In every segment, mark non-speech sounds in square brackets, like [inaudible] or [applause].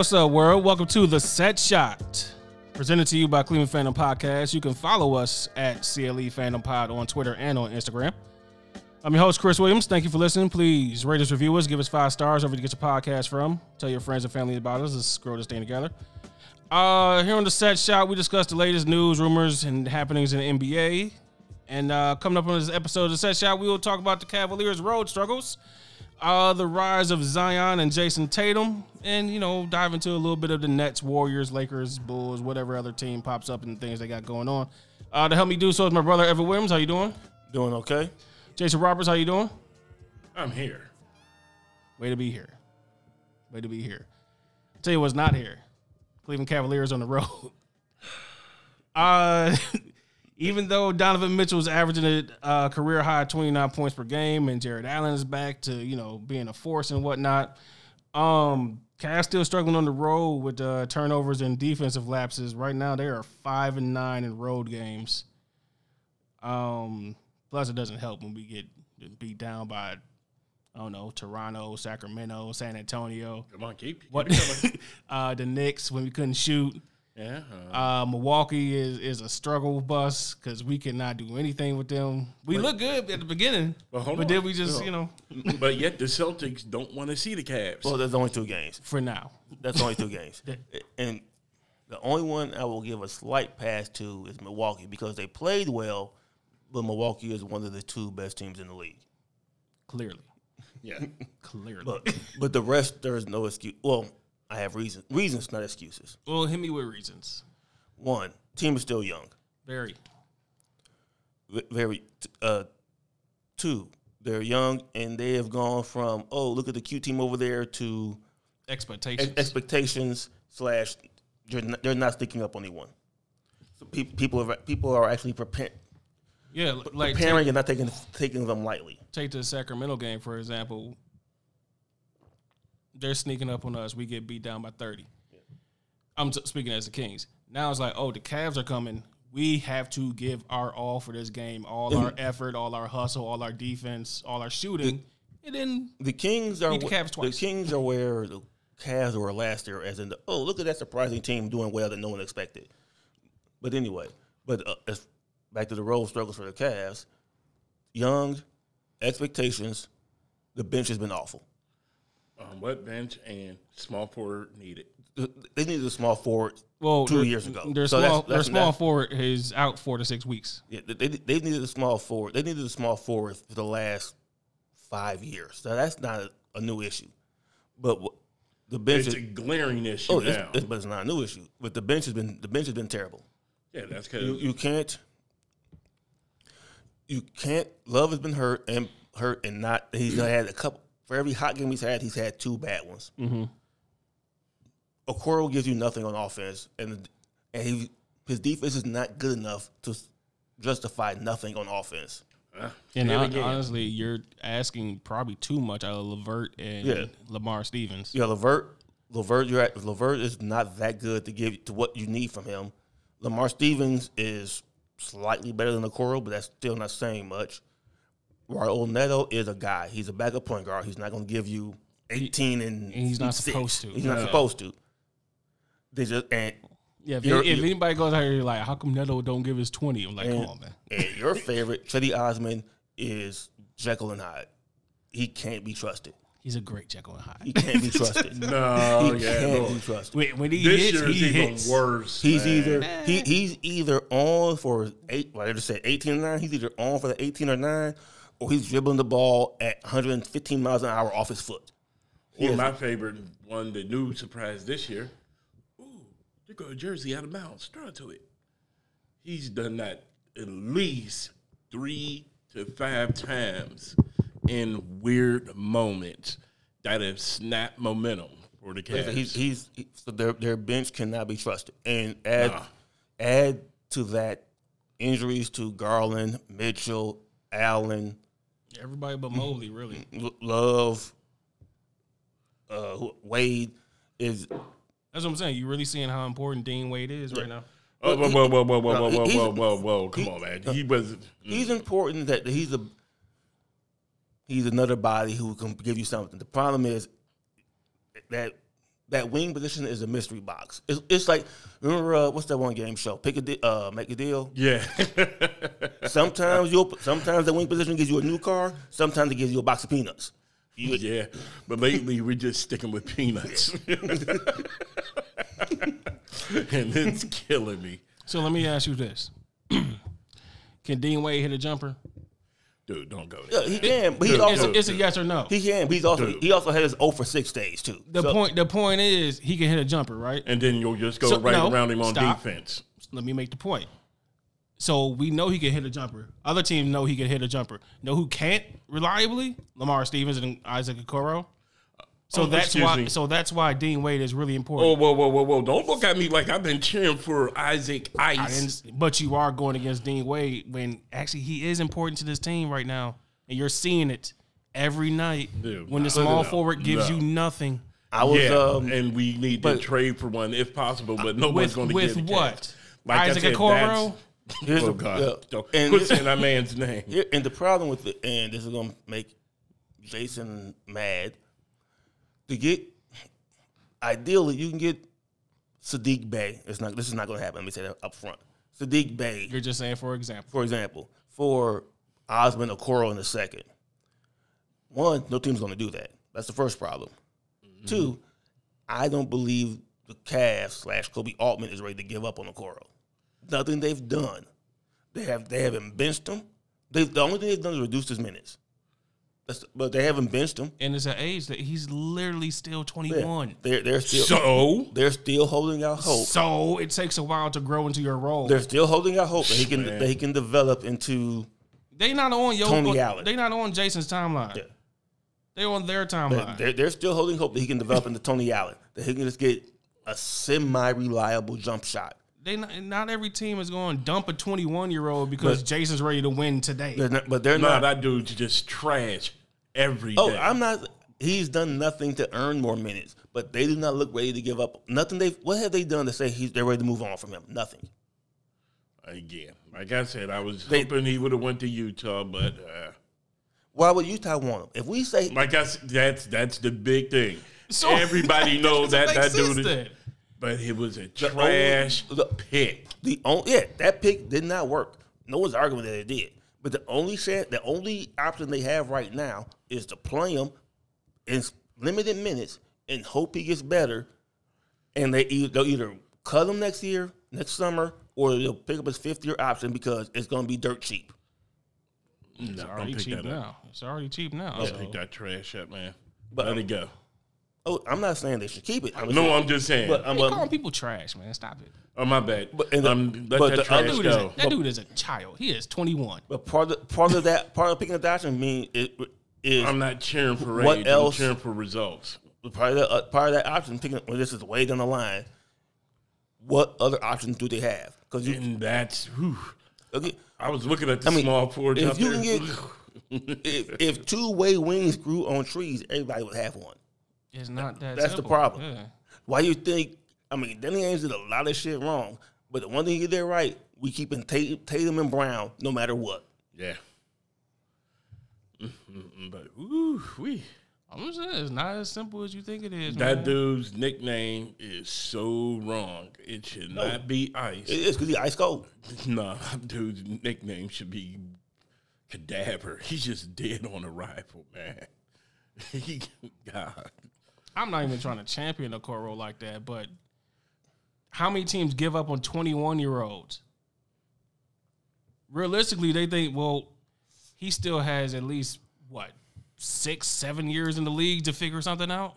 What's up, world? Welcome to the Set Shot, presented to you by Cleveland Phantom Podcast. You can follow us at CLE Phantom Pod on Twitter and on Instagram. I'm your host, Chris Williams. Thank you for listening. Please rate us, review us, give us five stars over to get your podcast from. Tell your friends and family about us. Let's grow this thing together. Uh, here on the Set Shot, we discuss the latest news, rumors, and happenings in the NBA. And uh, coming up on this episode of the Set Shot, we will talk about the Cavaliers' road struggles, uh, the rise of Zion and Jayson Tatum, and you know, dive into a little bit of the Nets, Warriors, Lakers, Bulls, whatever other team pops up and things they got going on. Uh, to help me do so is my brother Evan Williams. How you doing? Doing okay? Jason Roberts, how you doing? I'm here. Way to be here. Way to be here. tell you what's not here. Cleveland Cavaliers on the road. [laughs] Uh, [laughs] even though Donovan Mitchell is averaging a uh, career high 29 points per game and Jarrett Allen is back to, you know, being a force and whatnot, um, Cavs still struggling on the road with uh, turnovers and defensive lapses. Right now, they are five and nine in road games. Um, plus, it doesn't help when we get beat down by I don't know, Toronto, Sacramento, San Antonio. Come on, keep, keep What [laughs] uh, the Knicks when we couldn't shoot. Yeah. uh, Milwaukee is is a struggle bus because we cannot do anything with them. We look good at the beginning, Well, hold but on. then we just No. you know [laughs] but yet the Celtics don't want to see the Cavs. Well, there's only two games. for now. That's only two games. [laughs] And the only one I will give a slight pass to is Milwaukee because they played well, but Milwaukee is one of the two best teams in the league. Clearly, yeah. [laughs] clearly. But but the rest there is no excuse. Well, I have reasons. Reasons, not excuses. well, hit me with reasons. One, team is still young. Very. V- Very. Uh, two, they're young and they have gone from oh look at the cute team over there to Expectations. ex- expectations slash they're not, they're not sticking up on anyone. So pe- people are people are actually preparing, yeah, like preparing take, and not taking taking them lightly. take the Sacramento game for example. They're sneaking up on us. We get beat down by thirty. I'm t- speaking as the Kings. Now it's like, oh, the Cavs are coming. We have to give our all for this game, all our effort, all our hustle, all our defense, all our shooting, and then The Kings are the Cavs the. Kings are where the Cavs were last year, as in the oh look at that surprising team doing well that no one expected. But anyway, but uh, as, back to the road struggles for the Cavs, young expectations. The bench has been awful. Um, what bench and small forward needed. They needed a small forward well, two years ago. Their So small, that's- their small that's- forward is out four to six weeks. Yeah, they, they needed a small forward. They needed a small forward for the last five years. So that's not a, a new issue. But wh- the bench It's is a glaring issue oh, now. it's, it's, but it's not a new issue. But the bench has been the bench has been terrible. yeah, that's because You you can't you can't. Love has been hurt and hurt and not. He's had a couple for every hot game he's had. He's had two bad ones. Mm-hmm. Okoro gives you nothing on offense, and and he, his defense is not good enough to justify nothing on offense. uh, And here hon- again. honestly, you're asking probably too much out of Levert and Yeah. Lamar Stevens. Yeah, Levert, Levert, you're at Levert is not that good to give to what you need from him. Lamar Stevens is slightly better than Okoro, but that's still not saying much. Raul Neto is a guy. He's a backup point guard. He's not going to give you 18 and he's not six. supposed to. He's not No. supposed to. They just and Yeah, if, You're- if you- anybody goes out here like, how come Neto don't give his twenty? I'm like, and, come on, man. and your favorite Cedi Osman is Jekyll and Hyde. He can't be trusted. He's a great Jekyll and Hyde. He can't be trusted. [laughs] no, he yeah, can't no. be trusted. when, when he This hits, year is he even hits. worse. He's man. either he, he's either on for eight. Well, I just said eighteen or nine. He's either on for the eighteen or nine, or he's dribbling the ball at 115 miles an hour off his foot. Or my favorite one, the new surprise this year. Ooh, there go a jersey out of bounds. Throw to it. He's done that at least three to five times in weird moments that have snapped momentum for the Cavs. He's he's he, so their their bench cannot be trusted. And add Nah. add to that injuries to Garland, Mitchell, Allen, Everybody but Mobley, really. [laughs] Love, uh, Wade is That's what I'm saying. You really seeing how important Dean Wade is right now. oh, whoa, whoa, whoa, whoa, whoa, whoa, whoa, whoa, whoa, whoa! Come on, man. He was. he's important that he's a he's another body who can give you something. The problem is that that wing position is a mystery box. It's, it's like remember uh, what's that one game show? Pick a de- uh, make a deal. Yeah. [laughs] Sometimes you sometimes the wing position gives you a new car. Sometimes it gives you a box of peanuts. You, yeah. But lately we're just sticking with peanuts. [laughs] and it's killing me. So let me ask you this: [clears throat] Can Dean Wade hit a jumper? Dude, don't go Yeah, he can, but he Dude, also It's, it's a yes or no. he can. But he's also Dude. he also has 0 for six days too. The So- point. The point is he can hit a jumper, right? And then you'll just go So- right no, around him on stop. defense. Let me make the point. So we know he can hit a jumper. Other teams know he can hit a jumper. Know who can't reliably? Lamar Stevens and Isaac Okoro. So Oh, that's why. me. So that's why Dean Wade is really important. Oh, whoa, whoa, whoa, whoa. Don't look at me like I've been cheering for Isaac Ice. didn't- but you are going against Dean Wade when actually he is important to this team right now, and you're seeing it every night Dude, when the small forward gives no. you nothing. I was yeah, um, and we need but- to trade for one if possible, but no one's going to with get a what? Like Isaac said, Okoro. here's Oh God! yeah. Don't and, quit saying that man's name. here- and the problem with it, and this is gonna make Jason mad. To get ideally, you can get Saddiq Bey. It's not. This is not going to happen. Let me say that up front. Saddiq Bey, You're just saying, for example. for example, for Osman Okoro in the second. One, no team's going to do that. That's the first problem. Mm-hmm. Two, I don't believe the Cavs slash Koby Altman is ready to give up on Okoro. Nothing they've done. They have they haven't benched him. They the only thing they've done is reduce his minutes. That's, but they haven't benched him. And it's an age that he's literally still 21. They're they're still So they're still holding out hope. So it takes a while to grow into your role. They're still holding out hope that he can that he can develop into They not on your Tony Allen. They not on Jason's timeline. Yeah. They're on their timeline. They're, they're still holding hope that he can develop into Tony Allen, that he can just get a semi-reliable jump shot. They not, not every team is going to dump a 21 year old because But- Jason's ready to win today. They're not, but they're no, not. that dude's just trash every day. oh, I'm not. He's done nothing to earn more minutes, but they do not look ready to give up. Nothing. They what have they done to say he's they're ready to move on from him? Nothing. again. Like I said, I was They- hoping he would have went to Utah, but uh, Why would Utah want him? If we say like I said, that's that's the big thing. So- Everybody [laughs] knows that that dude. Is, then. but it was a only- trash the- pick. the only yeah that pick did not work. No one's arguing that it did. But the only chance, the only option they have right now is to play him in limited minutes and hope he gets better. And they either, they'll either cut him next year, next summer, or they'll pick up his fifth year option because it's going to be dirt cheap. it's No, already cheap now. It's already cheap now. Don't so- pick that trash up, man. But- Let it go. Oh, I'm not saying they should keep it. I'm No, saying- I'm just saying. but I'm Hey, um, calling people trash, man. Stop it. Oh my bad. But- and the- um, let but that the trash That dude, is a, that dude is a child. He is 21. but part of part of that part of picking up the option mean it is I'm not cheering for What age. else? I'm cheering for results. part of that uh, part of that option picking up when this is way down the line. What other options do they have? Because you And that's. Whew, okay, I was looking at the I mean, small forwards if out you there. can get- [laughs] if, if two way wings grew on trees, everybody would have one. It's not that That's the problem. Yeah. Why you think? I mean, Danny Ainge did a lot of shit wrong, but the one thing he did right, we keeping Tatum, Tatum and Brown no matter what. yeah. But ooh, we I'm just saying, it's not as simple as you think it is. that man. dude's nickname is so wrong. It should not be Ice. It is because he ice cold. [laughs] nah, dude's nickname should be Cadaver. He's just dead on arrival, man. [laughs] He, God, I'm not even trying to champion the a Okoro like that, but how many teams give up on 21 year olds? Realistically, they think, well, he still has at least what six, seven years in the league to figure something out.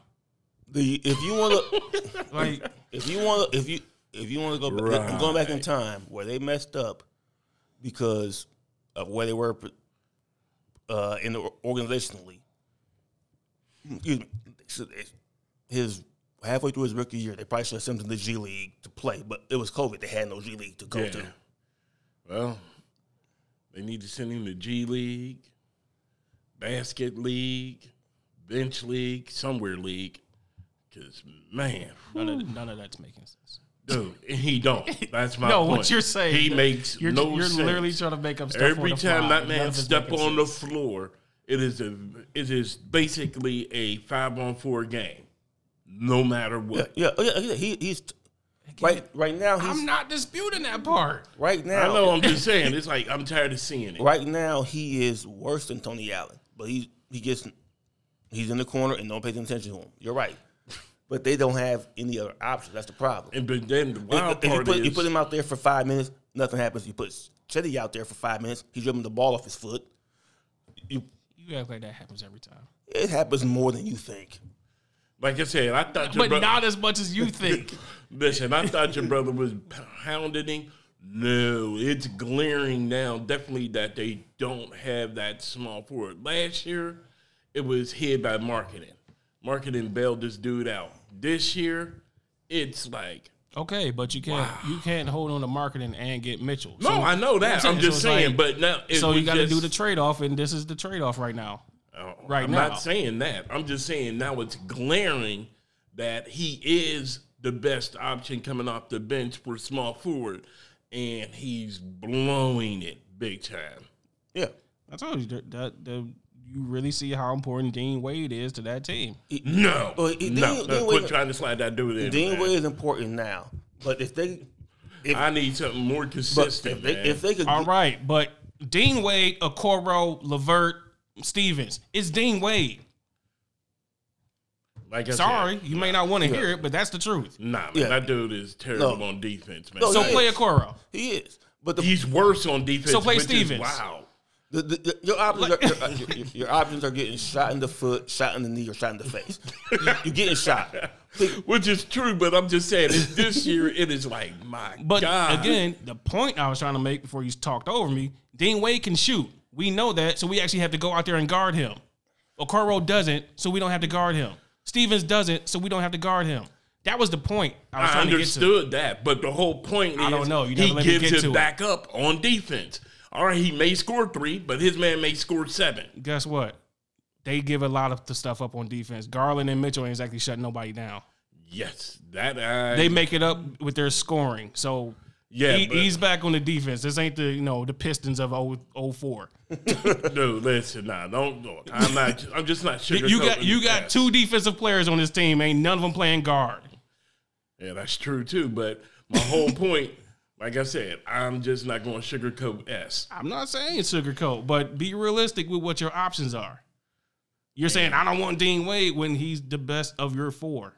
The if you want to, [laughs] Like, if you want to, if you if you want to go, back, I'm going back in time where they messed up because of where they were uh, in the organizationally. Excuse me. His halfway through his rookie year, they probably should have sent him to the G League to play, but it was COVID. They had no G League to go yeah. to. Well, they need to send him to G League, Basket League, Bench League, somewhere league. Cause man, none of, none of that's making sense. dude, he don't. That's my [laughs] point. No, point. what you're saying, he makes You're, no you're sense. literally trying to make up stuff. Every on the time fly. that man step making on the floor, it is a it is basically a five on four game. No matter what. Yeah, oh, yeah, yeah. He, he's right right now. He's I'm not disputing that part. right now. I know. I'm just saying. It's like I'm tired of seeing it. Right now, he is worse than Tony Allen, but he he gets he's in the corner and no one pays attention to him. You're right, [laughs] but they don't have any other options. That's the problem. And but then the If- wild if you part put, is you put him out there for five minutes, nothing happens. You put Cedi out there for five minutes, he's dribbling the ball off his foot. You, You act like that happens every time, it happens more than you think. Like I said, I thought your but bro- not as much as you [laughs] think. Listen, I thought your brother was pounding him. No, it's glaring now. Definitely that they don't have that small forward. Last year, it was hid by Markkanen. Markkanen bailed this dude out. This year, it's like okay, but you can't you can't hold on to Markkanen and get Mitchell. no, So- I know that. I'm I'm, just so saying, like- but now so you got to do the trade off, and this is the trade off right now. Oh, right I'm now. not saying that. I'm just saying now it's glaring that he is the best option coming off the bench for small forward, and he's blowing it big time. Yeah, I told you that, that, that you really see how important Dean Wade is to that team. No, Well, he- no, Dean- no, Dean quit Wade- trying to slide that dude in. Dean man. Wade is important now, but if they if, I need something more but consistent, if they, man. if they could All get- right, but Dean Wade, Okoro, Levert, Stevens, it's Dean Wade. like I said, Sorry, you may not want to hear it, but that's the truth. nah, man, Yeah. that dude is terrible No. on defense, man. No, So play is. Okoro. he is, but the, he's worse on defense. So play which is Stevens. Wow. the, the, the- your options are, your, uh, your, your options are getting shot in the foot, shot in the knee, or shot in the face. You, you're getting shot. [laughs] Which is true, but I'm just saying, it's this year it is like my But God. again, the point I was trying to make before you talked over me, Dean Wade can shoot. We know that, so we actually have to go out there and guard him. Okoro doesn't, so we don't have to guard him. Stevens doesn't, so we don't have to guard him. That was the point I was I trying to get to. understood that, but the whole point is I don't know. You never he gives it it. back up on defense. All right, he may score three, but his man may score seven. Guess what? They give a lot of the stuff up on defense. Garland and Mitchell ain't exactly shutting nobody down. Yes, that I, They make it up with their scoring. So Yeah, he, he's back on the defense. This ain't the you know the Pistons of 0, 04. [laughs] no. Listen, nah, don't. don't. I'm not. I'm just not sugarcoating. You got you got two defensive players on this team. Ain't none of them playing guard. Yeah, that's true too. But my whole [laughs] point, like I said, I'm just not going sugarcoat S. I'm not saying sugarcoat, but be realistic with what your options are. You're saying I don't want Dean Wade when he's the best of your four.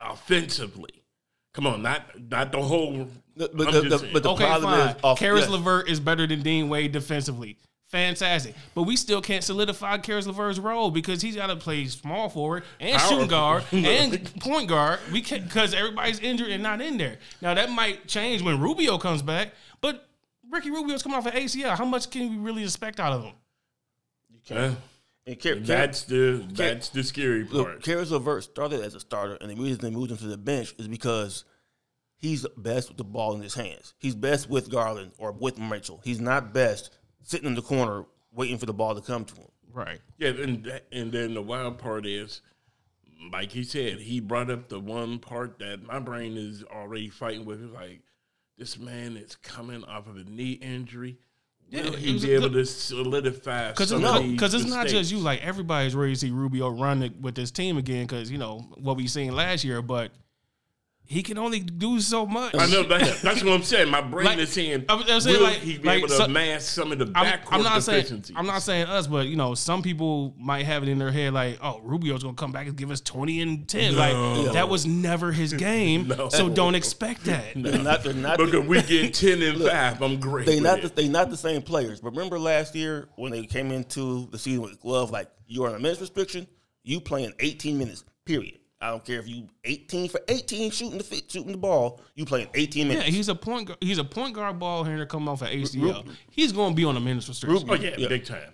offensively. Come on, not not the whole. But, but the, the, but the Okay, problem fine. is, off, Caris yeah, LeVert is better than Dean Wade defensively. Fantastic. But we still can't solidify Caris LeVert's role because he's got to play small forward and Power shooting guard [laughs] and point guard. We can't because everybody's injured and not in there. Now that might change when Rubio comes back, but Ricky Rubio's coming off an ACL. How much can we really expect out of him? Uh, and Kar- Kar- that's the that's the scary Look, part. Caris LeVert started as a starter, and the reason they moved him to the bench is because he's best with the ball in his hands. He's best with Garland or with Mitchell. He's not best sitting in the corner waiting for the ball to come to him. Right. Yeah, and that- and then the wild part is, like he said, he brought up the one part that my brain is already fighting with. Like this man is coming off of a knee injury. Will Yeah, it he be able to solidify? Because some it's, of not- these 'cause it's not just you. Like everybody's ready to see Rubio run it with this team again. Because you know what we seen last year, but he can only do so much. I know that. That's what I'm saying. My brain Like, is saying, I was- I was saying, will like- he be like, able to so- mask some of the I'm, I'm not saying deficiencies? I'm not saying us, but you know, some people might have it in their head like, "Oh, Rubio's gonna come back and give us 20 and 10." Like that was never his game, [laughs] No. so don't expect that. They're not. They're not. Because we get [laughs] ten and five, I'm great. they with not. The, they not the same players. But remember last year when they came into the season with glove, like you are on a minutes restriction, you playing 18 minutes. Period. I don't care if you 18 for 18 shooting the fit, shooting the ball. You playing 18 minutes. Yeah, he's a point. gu- He's a point guard ball handler coming off an ACL. He's going to be on a minutes restriction. oh yeah, Yeah. big time.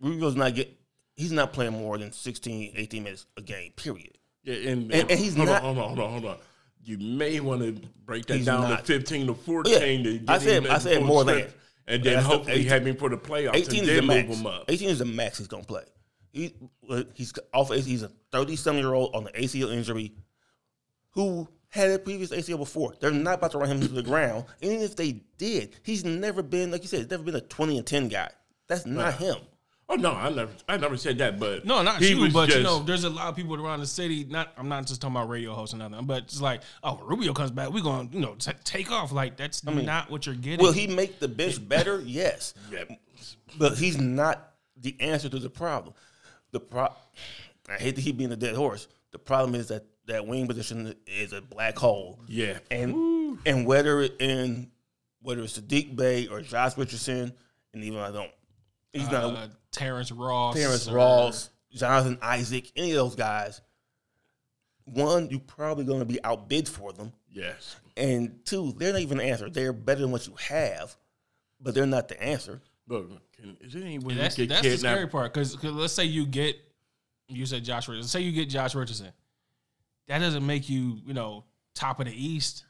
Rubio's not get. He's not playing more than 16, 18 minutes a game. Period. Yeah, and, And- and he's hold not- On, hold on, hold on, hold on. You may want to break that down not. to fifteen to fourteen. Yeah, to get I said- him I said full more than. strength, and then That's the hopefully 18 have him for the playoffs 18 and is the move max. him up. 18 is the max he's gonna play. He he's off. He's a 37 year old on the ACL injury, who had a previous ACL before. They're not about to run him to the ground. And even if they did, he's never been like you said. He's never been a 20 and 10 guy. That's not him. Oh no, I never, I never said that. But No, not he you, was but you know, there's a lot of people around the city. Not, I'm not just talking about radio hosts and nothing, but it's like, oh, Rubio comes back, we're going, to you know, t- take off. Like that's not what you're getting. Will he make the bench [laughs] better? Yes, yeah, but he's not the answer to the problem. The pro, I hate to keep being a dead horse. The problem is that that wing position is a black hole. yeah, and and whether it in whether it's Saddiq Bey or Josh Richardson, and even I don't, he's not uh, Terrence Ross, Terrence or- Ross, Jonathan Isaac, any of those guys. One, you're probably going to be outbid for them, yes. and two, they're not even the answer. They're better than what you have, but they're not the answer. Look, can, is there any way That's you that's get the scary part because let's say you get, you said Josh Richardson. Say you get Josh Richardson, that doesn't make you, you know, top of the East.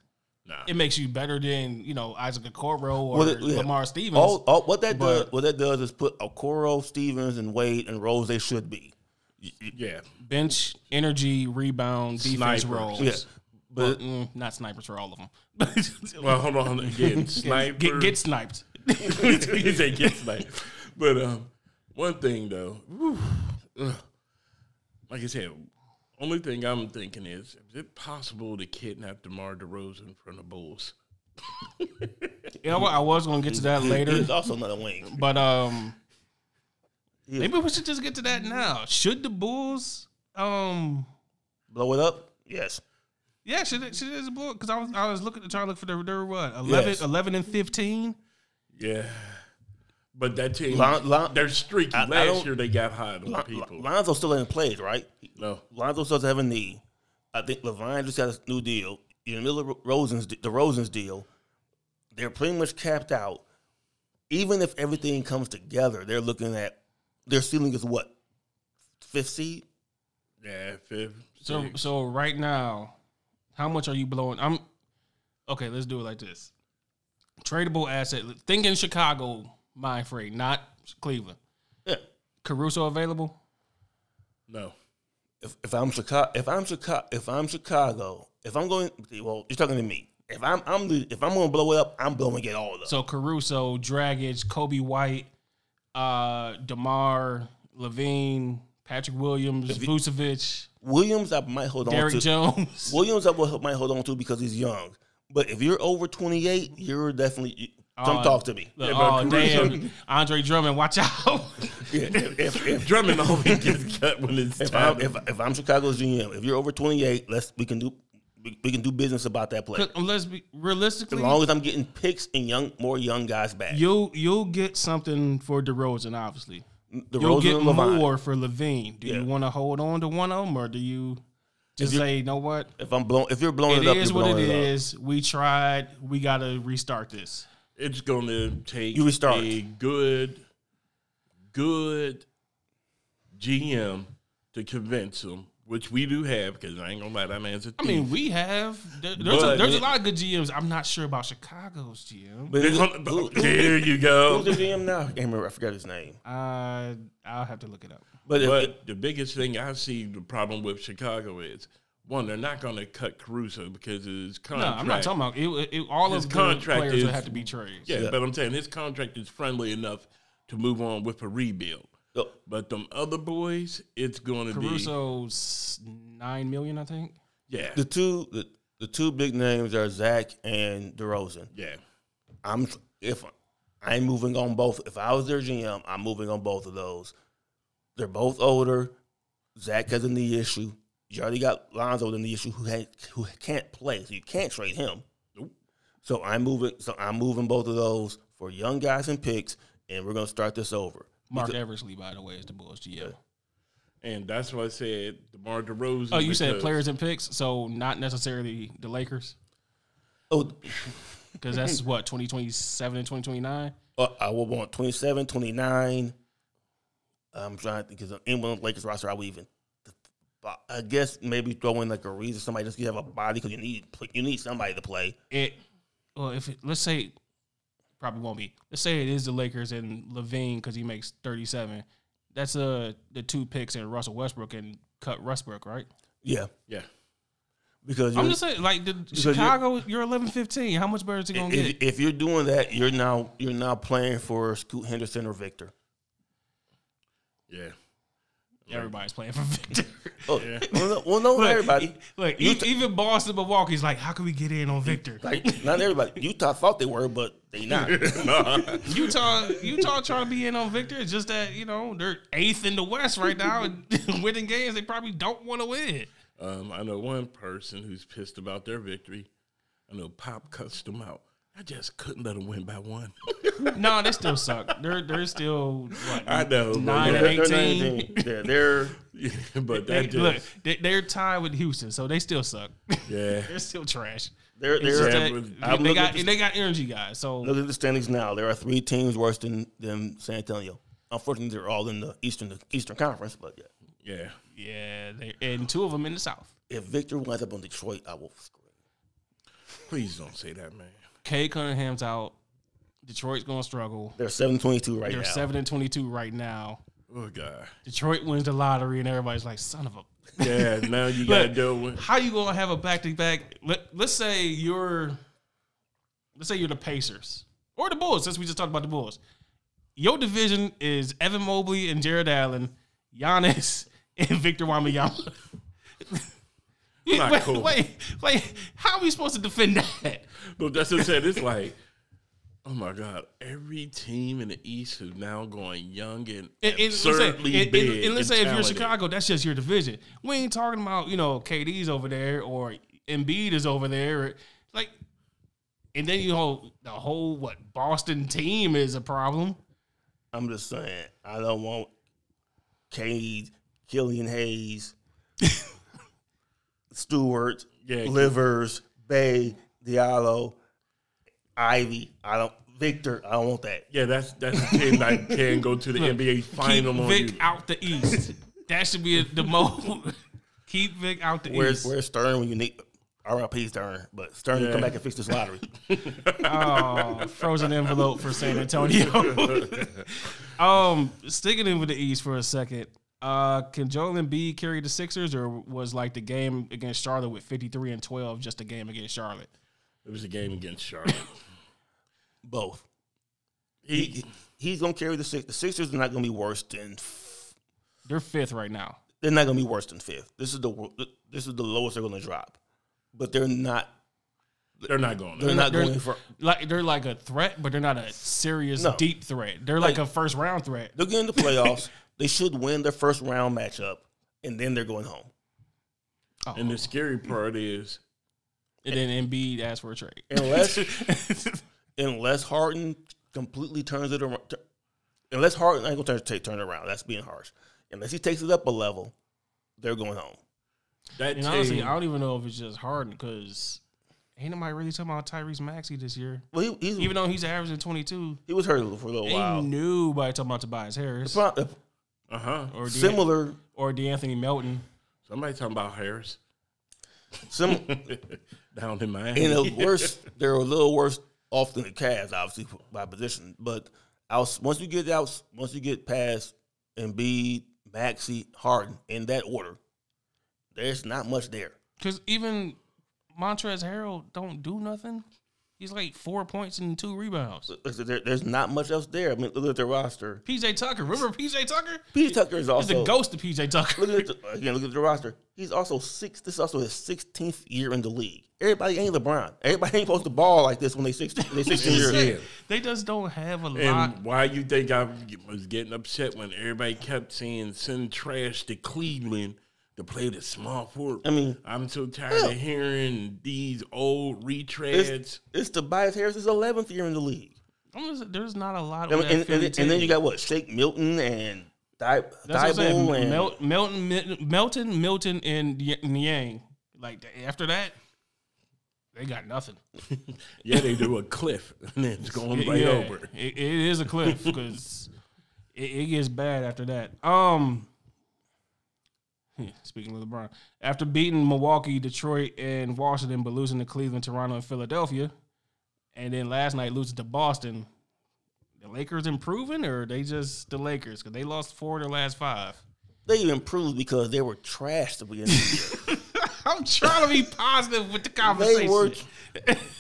Nah. It makes you better than you know Isaac Okoro or Well, it- yeah. Lamar Stevens. All, all what that But- does, what that does is put Okoro, Stevens, and Wade and Rose they should be. yeah, bench, energy, rebound, defense Snipers. roles. Yeah, But but mm, not snipers for all of them. [laughs] Well, hold on again. Sniper. get, get sniped. He said get sniped. But um, one thing though, whew, like I said, only thing I'm thinking is, is it possible to kidnap DeMar DeRozan from the Bulls? You know what? I was going to get to that later, he's also not a wing. but um, Yeah. maybe we should just get to that now. Should the Bulls, um, Blow it up, yes. yeah, should it, should it is Bulls? Because I was I was looking to try to look for their, their what 11, Yes. 11 and fifteen. Yeah. But that team, Lon- Lon- they're streaky. I- I Last don't- year they got hot on Lon- people. Lonzo still ain't played, right? no, Lonzo still doesn't have a knee. I think LaVine just got a new deal. In the middle of Rosen's the Rosen's deal, they're pretty much capped out. Even if everything comes together, they're looking at their ceiling is what fifth seed. yeah, fifth. So so right now, how much are you blowing? I'm okay. Let's do it like this. Tradable asset. Thinking Chicago mind free, not Cleveland. Yeah. Caruso available. no. If, if I'm Chicago, if I'm Chicago, if I'm Chicago, if I'm going, well, you're talking to me. If I'm, I'm the, if I'm going to blow it up, I'm blowing it all up. So Caruso, Dragic, Coby White, uh, Demar, LaVine, Patrick Williams, Vucevic, Williams, I might hold on Derrick to. Jones. Williams, I might hold on to because he's young. But if you're over 28, you're definitely you- come Uh, talk to me. Look, Yeah, oh damn, Andre Drummond, watch out! [laughs] Yeah, if, if, if, [laughs] Drummond always gets cut when it's if time. I'm if, if I'm Chicago's GM, if you're over 28, let's we can do we, we can do business about that play. Let's be realistically, As long as I'm getting picks and young more young guys back. You'll you'll get something for DeRozan, obviously. the You'll get and more for LaVine. Do Yeah. you want to hold on to one of them, or do you just you're- say, you know what? If I'm blown, if you're blowing It it, up, is you're what it blowing up. We tried. We got to restart this. it's going to take You restart. a good, good GM to convince them, which we do have because I ain't gonna lie, that man's a thief. I mean, we have. There, there's a, But- there's a lot of good GMs. I'm not sure about Chicago's GM. But gonna- who- who- there you go. Who's the GM now? I can't remember. I forgot his name. Uh, I'll have to look it up. But, if, But the biggest thing I see the problem with Chicago is one, they're not going to cut Caruso because his contract. No, contract. I'm not talking about it. it all His of the contract players is- would have to be traded. Yeah, Yeah. but I'm saying his contract is friendly enough to move on with a rebuild. Oh, But them other boys, it's going to be Caruso's nine million, I think. yeah, the two the, the two big names are Zach and DeRozan. yeah. I'm if I'm moving on both. If I was their GM, I'm moving on both of those. They're both older. Zach has a knee issue. You already got Lonzo with a knee issue who had, who can't play, so you can't trade him. Nope. So I'm moving. So I'm moving both of those for young guys and picks, and we're gonna start this over. Marc Eversley, by the way, is the Bulls GM. And that's why I said DeMar DeRozan. Oh, you said players and picks, so not necessarily the Lakers, Oh, [laughs] because that's what 2027 and 2029. uh, I will want 27, 29. I'm trying to think because anyone on the Lakers roster, I would even. I guess maybe throw in like a reason somebody just you have a body because you need you need somebody to play. It well, if it, let's say probably won't be. Let's say it is the Lakers and LaVine because he makes 37. That's uh the two picks and Russell Westbrook and cut Westbrook, right? Yeah, Yeah. because I'm just saying, like the you're- Chicago, you're 11, 15. How much better is he gonna if, get? if you're doing that, you're now you're now playing for Scoot Henderson or Victor. Yeah. Everybody's playing for Victor. [laughs] Oh, well, no, well, no, Look, everybody. Look, Utah- even Boston, Milwaukee's like, how can we get in on Victor? Like not everybody. [laughs] Utah thought they were, but they not. [laughs] Utah, Utah trying to be in on Victor. It's just that you know they're eighth in the West right now, and winning games they probably don't want to win. Um, I know one person who's pissed about their victory. I know Pop cussed them out. I just couldn't let them win by one. [laughs] No, they still suck. They're they're still what, I know, but nine yeah, and They're, they're, eighteen. they're, they're but They, that look, they, they're tied with Houston, so they still suck. yeah. [laughs] they're still trash. they're It's they're. Yeah, that I'm they got the- they got energy guys. So Look at the standings now. There are three teams worse than, than San Antonio. Unfortunately, they're all in the Eastern Eastern Conference. But yeah, Yeah. yeah, they, and two of them in the South. if Victor winds up on Detroit, I will scream. Please don't say that, man. Cade Cunningham's out. Detroit's gonna struggle. They're seven twenty two right now. They're now. seven and twenty-two right now. Oh God. Detroit wins the lottery, and everybody's like, "Son of a." [laughs] Yeah. Now you got to Look, deal with. How you gonna have a back to back? Let Let's say you're, let's say you're the Pacers or the Bulls. Since we just talked about the Bulls, your division is Evan Mobley and Jarrett Allen, Giannis [laughs] and Victor Wembanyama. [laughs] Not wait, cool. wait, wait. How are we supposed to defend that? But that's what I said. It's like, oh my God, every team in the East is now going young and, And, and let's say, absurdly and- and- big. and let's and say if you're. Chicago, that's just your division. We ain't talking about you know KD's over there or Embiid is over there, like, and then you know the whole what Boston team is a problem. I'm just saying, I don't want Cade, Killian Hayes, [laughs] Stewart, Yeah. Livers, Bey, Diallo, Ivey. I don't Victor. I don't want that. Yeah, that's that's a team that can go to the NBA final Keep on Vic you. out the East. that should be the most. [laughs] Keep Vic out the Where's East. where's Stern when you need? RIP Stern, but Stern can come back and fix this lottery. [laughs] Oh, frozen envelope for San Antonio. [laughs] um, sticking in with the East for a second. Uh, can Joel Embiid carry the Sixers, or was like the game against Charlotte with fifty three and twelve just a game against Charlotte? It was a game against Charlotte. [coughs] Both. He, He, he's gonna carry the six. The Sixers are not gonna be worse than. They're fifth right now. They're not gonna be worse than fifth. This is the this is the lowest they're gonna drop, but they're not. they're not going. They're There. not they're- going for. Like they're like a threat, but they're not a serious No. deep threat. They're like, Like- a first round threat. They'll get in the playoffs. [laughs] they should win their first round matchup, and then they're going home. Oh. And the scary part is, And then Embiid asked for a trade. Unless [laughs] unless Harden completely turns it around. Unless Harden ain't gonna turn, turn it around. That's being harsh. Unless he takes it up a level, they're going home. that And team, honestly, I don't even know if it's just Harden because ain't nobody really talking about Tyrese Maxey this year. Well, he, he's, Even though he's averaging 22, he was hurt for a little while. nobody talking about Tobias Harris Pro- uh, uh huh. or De- similar, or De'Anthony Melton. Somebody talking about Harris sim, [laughs] down in Miami. in a [laughs] worse. They're a little worse off than the Cavs, obviously by position. But out, once you get out, once you get past Embiid, Maxey, Harden in that order, there's not much there. Because even Montrezl Harrell don't do nothing. He's like four points and two rebounds. Listen, there- there's not much else there. I mean, look at the roster. PJ Tucker, remember PJ Tucker? PJ Tucker is He's also the ghost of PJ Tucker. Look at the, [laughs] again. Look at the roster. He's also six. This is also his sixteenth year in the league. Everybody ain't LeBron. Everybody ain't supposed to ball like this when they sixteen. They sixteen years. Yeah. [laughs] They just don't have a lot. And why you think I was getting upset when everybody kept saying send trash to Cleveland to play the small forward? I mean, I'm so tired Yeah. of hearing these old retreads. it's, it's Tobias Harris's eleventh year in the league. Just- there's not a lot I of mean, and, and, and then you got what? Shake Milton and Di- That's what Thybulle and Mel- Melton, Mil- Melton, Milton, and Y- Niang. Like after that, they got nothing. [laughs] yeah, they do a cliff [laughs] and then it's going right yeah, over. It, it is a cliff because [laughs] it, it gets bad after that. Um, speaking of LeBron, after beating Milwaukee, Detroit, and Washington, but losing to Cleveland, Toronto, and Philadelphia, and then last night losing to Boston, the Lakers improving or they just the Lakers because they lost four of their last five. they improved because they were trash to begin year. [laughs] I'm trying to be positive with the conversation. they were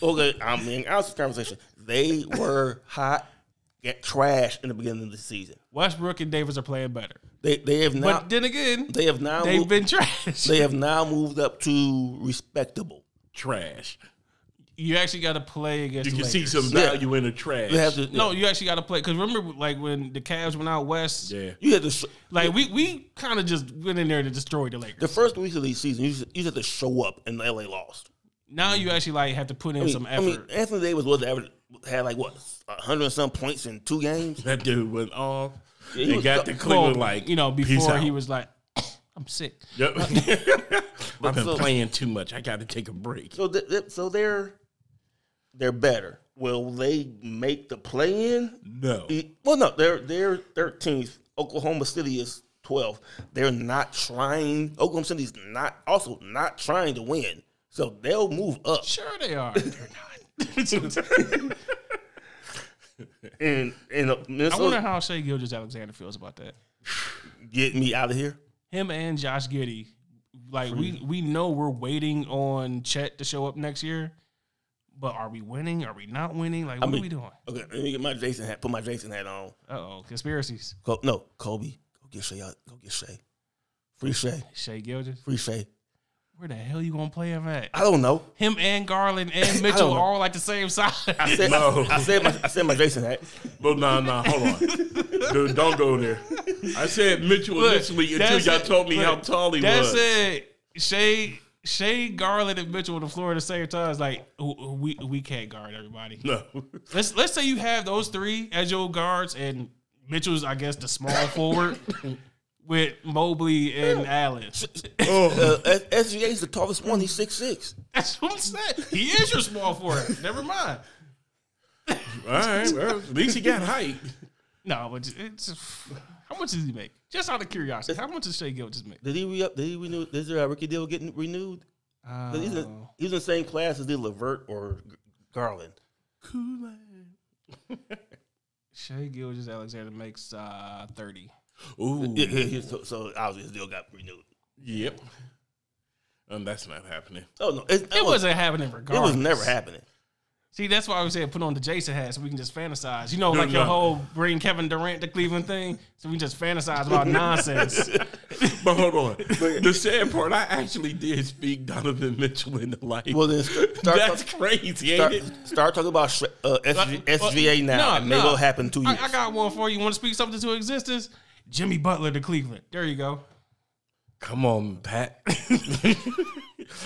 okay. I mean, out of the conversation, they were hot get trashed in the beginning of the season. Westbrook and Davis are playing better. They they have now But then again, they have now they've moved, been trash. they have now moved up to respectable. Trash. you actually got to play against You the can see some value in the trash. They have to No, you actually got to play because remember, like when the Cavs went out west, yeah. You had to sh- like we we kind of just went in there to destroy the Lakers. the first week of the season. You just, you just had to show up, and LA lost. now you actually like have to put in I mean, some I effort. mean, Anthony Davis was average had like what hundred and some points in two games. That dude went off. Yeah, he and was got go- the Cleveland Well, like you know, peace before he was like, [coughs] I'm sick. Yep. [laughs] [laughs] I've been so- playing too much. I got to take a break. So th- th- so they're they're better. Will they make the play in? No. Well, no, they're they're thirteenth. Oklahoma City is twelve. They're not trying. Oklahoma City's not also not trying to win. So they'll move up. Sure they are. [laughs] [laughs] And and I Minnesota wonder how Shai Gilgeous-Alexander feels about that. get me out of here. Him and Josh Giddey, like we we know we're waiting on Chet to show up next year, but are we winning? Are we not winning? Like what mean- are we doing? Okay, let me get my Jason hat. Put my Jason hat on. Uh oh, conspiracies. Col- no, Koby, go get Shay out. Go get Shay. Free Shay. Shai Gilgeous, Free Shay. Where the hell you gonna play him at? I don't know. Him and Garland and [laughs] Mitchell are all like the same size. I said, No. I, I said my I said my Jason hat. But no, no, hold on. Dude, don't go there. I said Mitchell Look, initially until y'all it. told me Look, how tall he was. That's was. it. Shay Shay Garland and Mitchell on the floor at the same time. It's like we we can't guard everybody. No. Let's let's say you have those three as your guards, and Mitchell's I guess the small forward [laughs] with Mobley and Allen. Uh, SGA is the tallest one. He's six six. That's what I'm saying. He is your small forward. Never mind. All right. Well, at least he got height. No, but it's how much does he make? Just out of curiosity, how much does Shai Gilgeous make? Did he re up? Did he renew? Is there a rookie deal getting renewed? He's, in, Uh, he's in the same class as the Levert or Garland. Cool. Man. [laughs] Shai Gilgeous-Alexander makes uh, thirty. Ooh. Yeah, yeah, yeah, so, so obviously his deal got renewed. Yep. And that's not happening. Oh no, it, It wasn't happening It was never happening. See, that's why I was saying put on the Jason hat so we can just fantasize. You know, No, like your no. whole bring Kevin Durant to Cleveland thing. So we just fantasize about [laughs] nonsense. [laughs] But hold on. the sad part, I actually did speak Donovan Mitchell in the life. Well, then start, that's talk- crazy, ain't start, it? start talking about sh- uh, SG, SGA now. No, and maybe no. it'll happen in two years. I, I got one for you. You want to speak something to existence? Jimmy Butler to Cleveland. There you go. Come on, Pat. [laughs]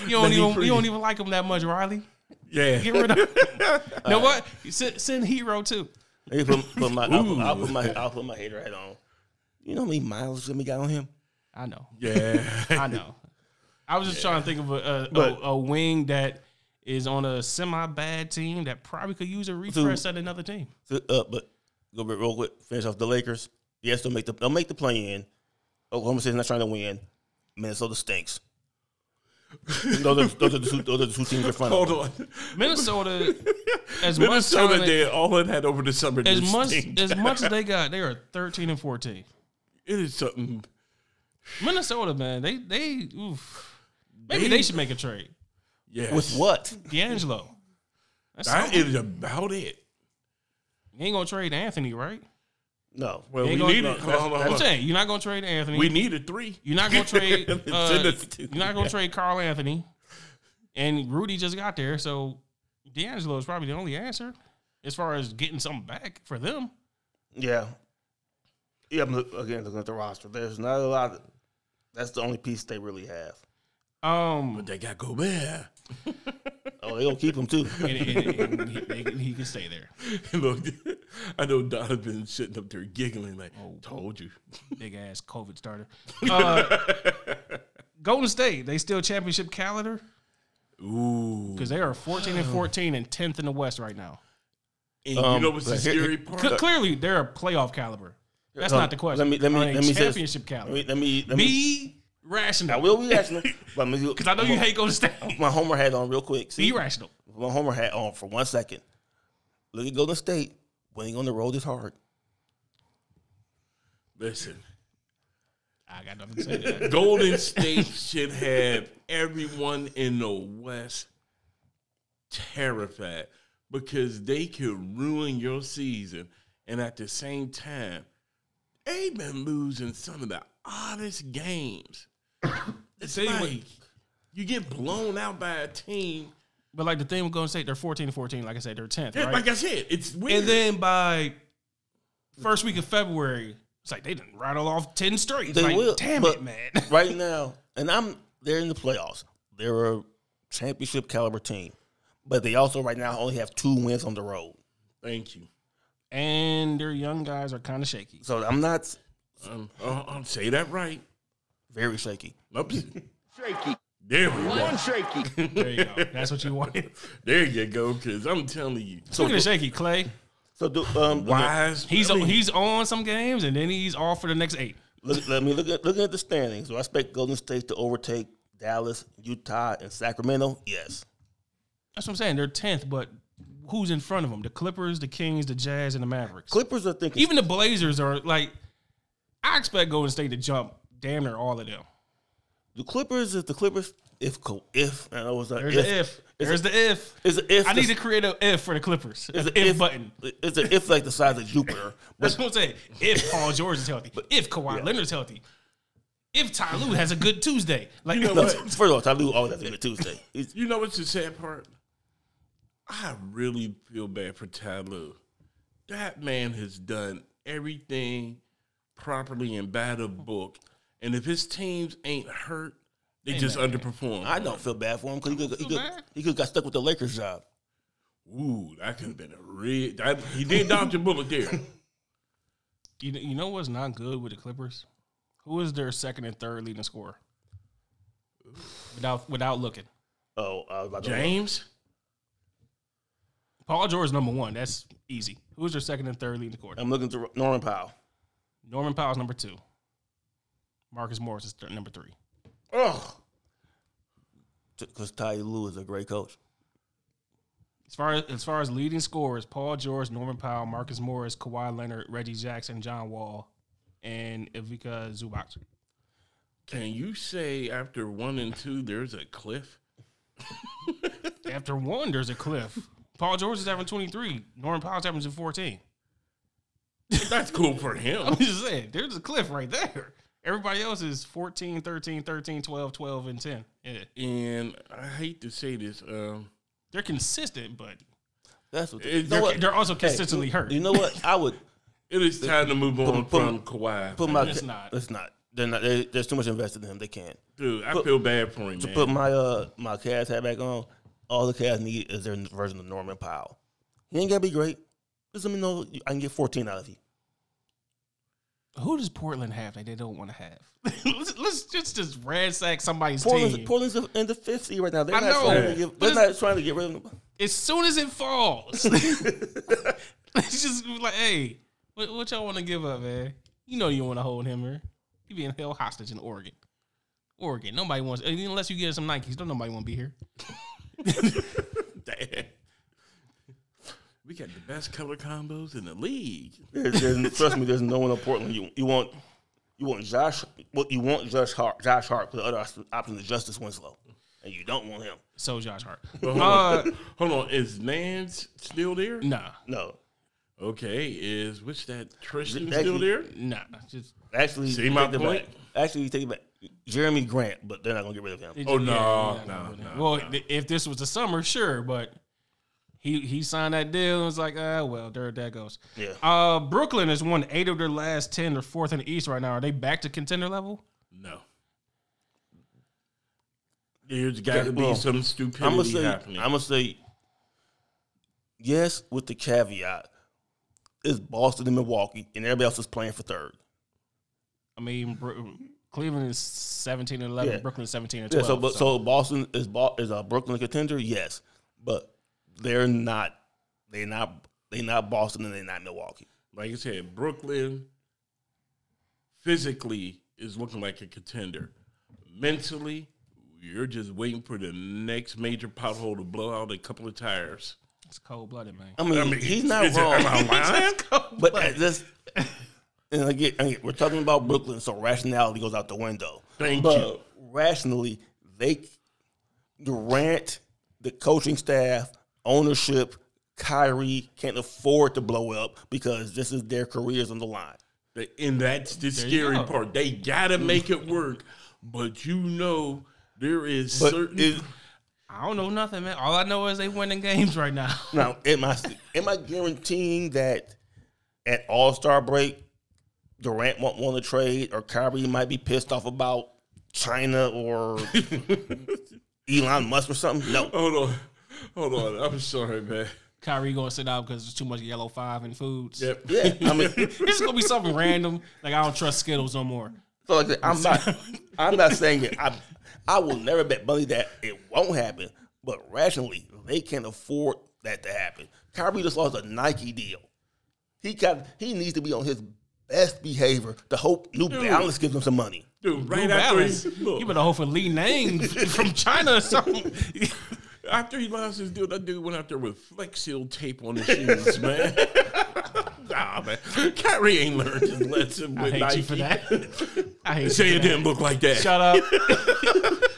You don't even free. you don't even like him that much, Riley. yeah. Get rid of. him. you [laughs] [laughs] know what? Send, send Herro too. Maybe put, put my, I'll, put, I'll put my I'll put my hater hat on. You know how many miles Jimmy got on him? I know. Yeah. I know. I was just trying to think of a a, But- a a wing that is on a semi bad team that probably could use a refresh at another team. So, uh, but go real quick. Finish off the Lakers. Yes, they'll make the they'll make the play in. Oklahoma City's not trying to win. Minnesota stinks. those, are, those, are the two, those are the two teams in front of Hold on. Minnesota, [laughs] as much Minnesota talent, did all it had over the summer. as much stink. as much as they [laughs] got, they are thirteen and fourteen. it is something. Minnesota, man, they they oof. maybe they, should make a trade. Yeah. With what? D'Angelo, that's That something. is about it. you ain't gonna trade Anthony, right? No. Well, You we ain't gonna- needed. no, hold on, hold on, I'm saying you're not gonna trade Anthony. We needed three. You're not gonna trade. [laughs] Uh, Send us two. you're not gonna trade Karl-Anthony, and Rudy just got there, so D'Angelo is probably the only answer as far as getting something back for them. Yeah. Yeah, I'm look, again looking at the roster. There's not a lot. Of, that's the only piece they really have. Um, But they got Gobert. Oh, they gonna keep him too. and, and- and he, they can- he can stay there. [laughs] Look, I know Donovan's sitting up there giggling like, Oh. "Told you." Big ass COVID starter. Uh, [laughs] Golden State, they still championship calendar Ooh. because they are 14 and 14 and 10th in the West right now. And Um, you know what's the scary part? C- clearly, they're a playoff caliber. That's Um, not the question. Let me let me let me say this. championship Let caliber. me let me. Let me Be rational. I will be rational, [laughs] but because Because I know you hate Golden State. my homer hat on real quick. See, Be rational. my homer hat on for one second. Look at Golden State. Winning on the road is hard. Listen, I got nothing to say to that. Golden State should have everyone in the West terrified because they could ruin your season and at the same time, they've been losing some of the oddest games. [coughs] It's Tell you what- like you get blown out by a team. But like the thing with Golden State, they're 14 and 14. Like I said, they're 10th, Yeah, right? Like I said, it's weird. and then by first week of February, it's like they didn't rattle off 10 straight. It's They like, will, damn but it, man. [laughs] right [laughs] now, and I'm they're in the playoffs. They're a championship caliber team, but they also right now only have two wins on the road. Thank you. and their young guys are kind of shaky. So I'm not Um, uh, I'll say that right. Very shaky. Oops. [laughs] Shaky. There we go. One shaky. [laughs] There you go. That's what you wanted. [laughs] There you go. Because I'm telling you, Speaking of shaky, Clay, So do um wise. he's I mean, he's on some games and then he's off for the next eight. Look, let me look at looking at the standings. Do I expect Golden State to overtake Dallas, Utah, and Sacramento? Yes. That's what I'm saying. They're 10th, but who's in front of them? The Clippers, the Kings, the Jazz, and the Mavericks. Clippers are thinking Even the Blazers are like, I expect Golden State to jump damn near all of them. the Clippers if the Clippers if co- if and I was like There's the if. Is There's it- the if. is it if I need to create an if for the Clippers. is An it if, button. It's an if like the size of Jupiter. [laughs] That's But what I'm saying. If Paul George is healthy, if Kawhi Leonard's healthy, if Ty Lue has a good Tuesday, like You know no, what? [laughs] first of all, Ty Lue always has a good Tuesday. He's, You know what's the sad part? I really feel bad for Ty Lue. That man has done everything properly and by the book. And if his teams ain't hurt, they just underperform. I don't feel bad for him because he could he could, he could got stuck with the Lakers job. Ooh, that could have been a real. That, he did dodge a bullet there. [laughs] you know, you know what's not good with the Clippers? Who is their second and third leading scorer? Without without looking, Oh, I was about James, Paul George is number one. That's easy. Who's their second and third leading scorer? I'm looking through Norman Powell. Norman Powell's number two. Marcus Morris is th- number three. oh, Because Ty Lue is a great coach. As far as, as far as leading scorers, Paul George, Norman Powell, Marcus Morris, Kawhi Leonard, Reggie Jackson, John Wall, and Ivica Zubac. can you say after one and two there's a cliff? [laughs] After one, there's a cliff. Paul George is averaging 23. Norman Powell's averaging 14. That's cool for him. I'm just saying, there's a cliff right there. Everybody else is 14, 13, 13, 12, 12, and 10. Yeah. And I hate to say this, um, They're consistent, but That's what. It- you know they're, what? they're also Hey, consistently hurt. You know what? I would [laughs] it is time to move on put- from Kawhi. put my. It's not. It's not. They're not. They, there's too much invested in him. They can't. Dude, I put- feel bad for him, To man. put my uh my Cavs hat back on, all the Cavs need is their version of Norman Powell. He ain't gotta be great. Just let me know I can get 14 out of you. Who does Portland have that they don't want to have? [laughs] let's, let's just just ransack somebody's Portland's, team. Portland's in the fifth seed right now. They're I not know, trying to get. They're not trying to get rid of them. as soon as it falls, [laughs] [laughs] it's just like, hey, what, what y'all want to give up, man? You know you want to hold him here. He being held hostage in Oregon. Oregon. Nobody wants unless you get some Nikes. Don't nobody want to be here. Damn. We got the best color combos in the league. There's, there's, [laughs] trust me, there's no one in Portland. You you want you want Josh. What you want Josh Hart. Josh Hart. But the other option is Justice Winslow, and you don't want him. So Josh Hart. Hold Uh, on. Hold on. Is Nance still there? nah, No, Okay. Is what's that? Tristan Actually- still there? nah. Just actually, See my take point? back. Actually, you take it back. Jerami Grant, but they're not gonna get rid of him. Oh, no, yeah, no, no, Well, no. if this was the summer, sure, but he he signed that deal and was like, ah, well, there that goes. Yeah. Uh, Brooklyn has won eight of their last ten. They're fourth in the East right now. Are they back to contender level? No. There's got to be well, some I'm stupidity gonna say. happening. I'm gonna say. Yes, with the caveat, it's Boston and Milwaukee, and everybody else is playing for third. I mean, Bro- Cleveland is seventeen and eleven. Yeah. Brooklyn is seventeen and Yeah, twelve. so but so Boston is is a Brooklyn contender? Yes, but they're not. They're not. They're not Boston and they're not Milwaukee. like I said, Brooklyn physically is looking like a contender. Mentally, you're just waiting for the next major pothole to blow out a couple of tires. it's cold blooded, man. I mean, I mean, he's not is it- wrong. am I lying? [laughs] but at this, and again, again, we're talking about Brooklyn, so rationality goes out the window. Thank but you. rationally, they Durant, the coaching staff, ownership Kyrie can't afford to blow up because this is their careers on the line. And that's the you scary part. They gotta make it work, but you know there is But certain. is, I don't know nothing, man. All I know is they winning games right now. [laughs] now, am I am I guaranteeing that at All Star break, Durant won't want to trade, or Kyrie might be pissed off about China or [laughs] Elon Musk or something? No. hold on, hold on. I'm sorry, man. Kyrie gonna sit out because there's too much yellow five in foods. Yep. Yeah, I mean, [laughs] It's gonna be something random. Like I don't trust Skittles no more. so like I said, I'm not, I'm not saying it. I, I will never bet money that it won't happen, but rationally, they can't afford that to happen. Kyrie just lost a Nike deal. He got, he needs to be on his best behavior to hope New Balance gives him some money. Dude, right Blue after Balance. he, You better hope for Li-Ning [laughs] from China or something. [laughs] after he lost his deal, that dude went out there with Flex Seal tape on his shoes, man. [laughs] nah, man. Kyrie ain't learned his lesson I with hate Nike. you for that. [laughs] I hate Say you it didn't look like that. Shut up.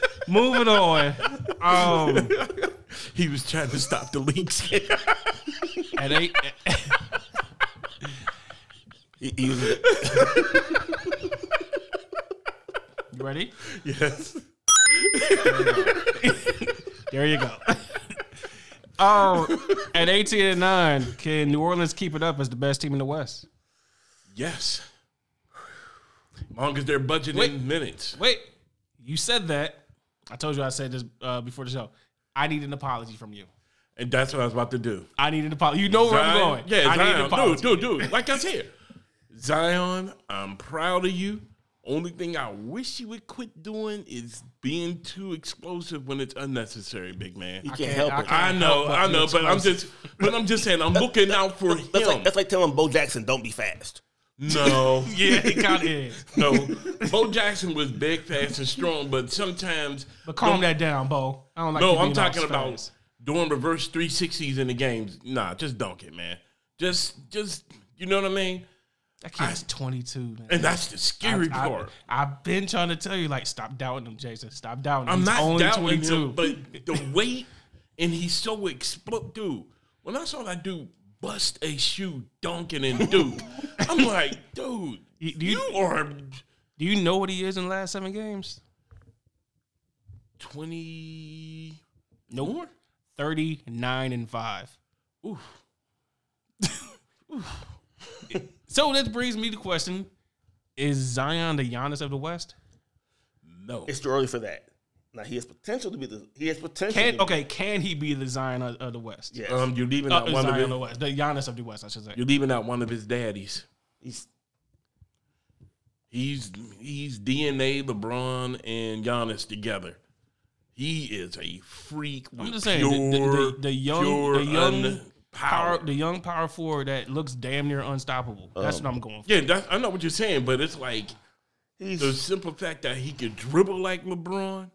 [laughs] Moving on. Um, He was trying to stop the leaks. at eight. He, he was, You ready? yes. There you go. Oh, [laughs] at 18 and 9, can New Orleans keep it up as the best team in the West? Yes. Long as they're budgeting Wait. minutes. Wait, you said that. I told you I said this uh, before the show. I need an apology from you. And that's what I was about to do. I need an apology. You know where I'm going. Yeah, I need an apology. Dude, dude, dude. Like I said, Zion, I'm proud of you. Only thing I wish you would quit doing is being too explosive when it's unnecessary, big man. he I can't help I it. can't I know, I know, but I'm just, but I'm just saying, I'm looking out for That's like, him. that's like telling Bo Jackson, don't be fast. No, [laughs] Yeah, he kind of is. no. Bo Jackson was big, fast, and strong, but sometimes. But calm that down, Bo. I don't like No, I'm talking about fast. doing reverse 360s in the games. Nah, just dunk it, man. Just, just, you know what I mean? That kid's 22, man. And that's the scary I, part. I, have been trying to tell you, like, stop doubting him, Jason. Stop doubting him. I'm He's not only doubting 22. him, but [laughs] the weight and he's so explode, dude. When I saw that dude bust a shoe dunking and dude, [laughs] I'm like, dude, You- do you, you- are Do you know what he is in the last seven games? 20. Nope. 39 and 5. Oof. [laughs] [laughs] So that brings me to the question Is Zion the Giannis of the West? No. It's too early for that. Now he has potential to be the. He has potential. Can to be, okay? Can he be the Zion of, of the West? Yes. Um, you're leaving Uh, out one Zion of of his, the West, the Giannis of the West, I should say. you're leaving out one of his daddies. He's He's he's DNA, LeBron, and Giannis together. He is a freak. I'm just saying, the, the, the, the young, the young un- power, power. the young power forward that looks damn near unstoppable. That's Um, what I'm going for. Yeah, that, I know what you're saying, but it's like he's the simple fact that he could dribble like LeBron,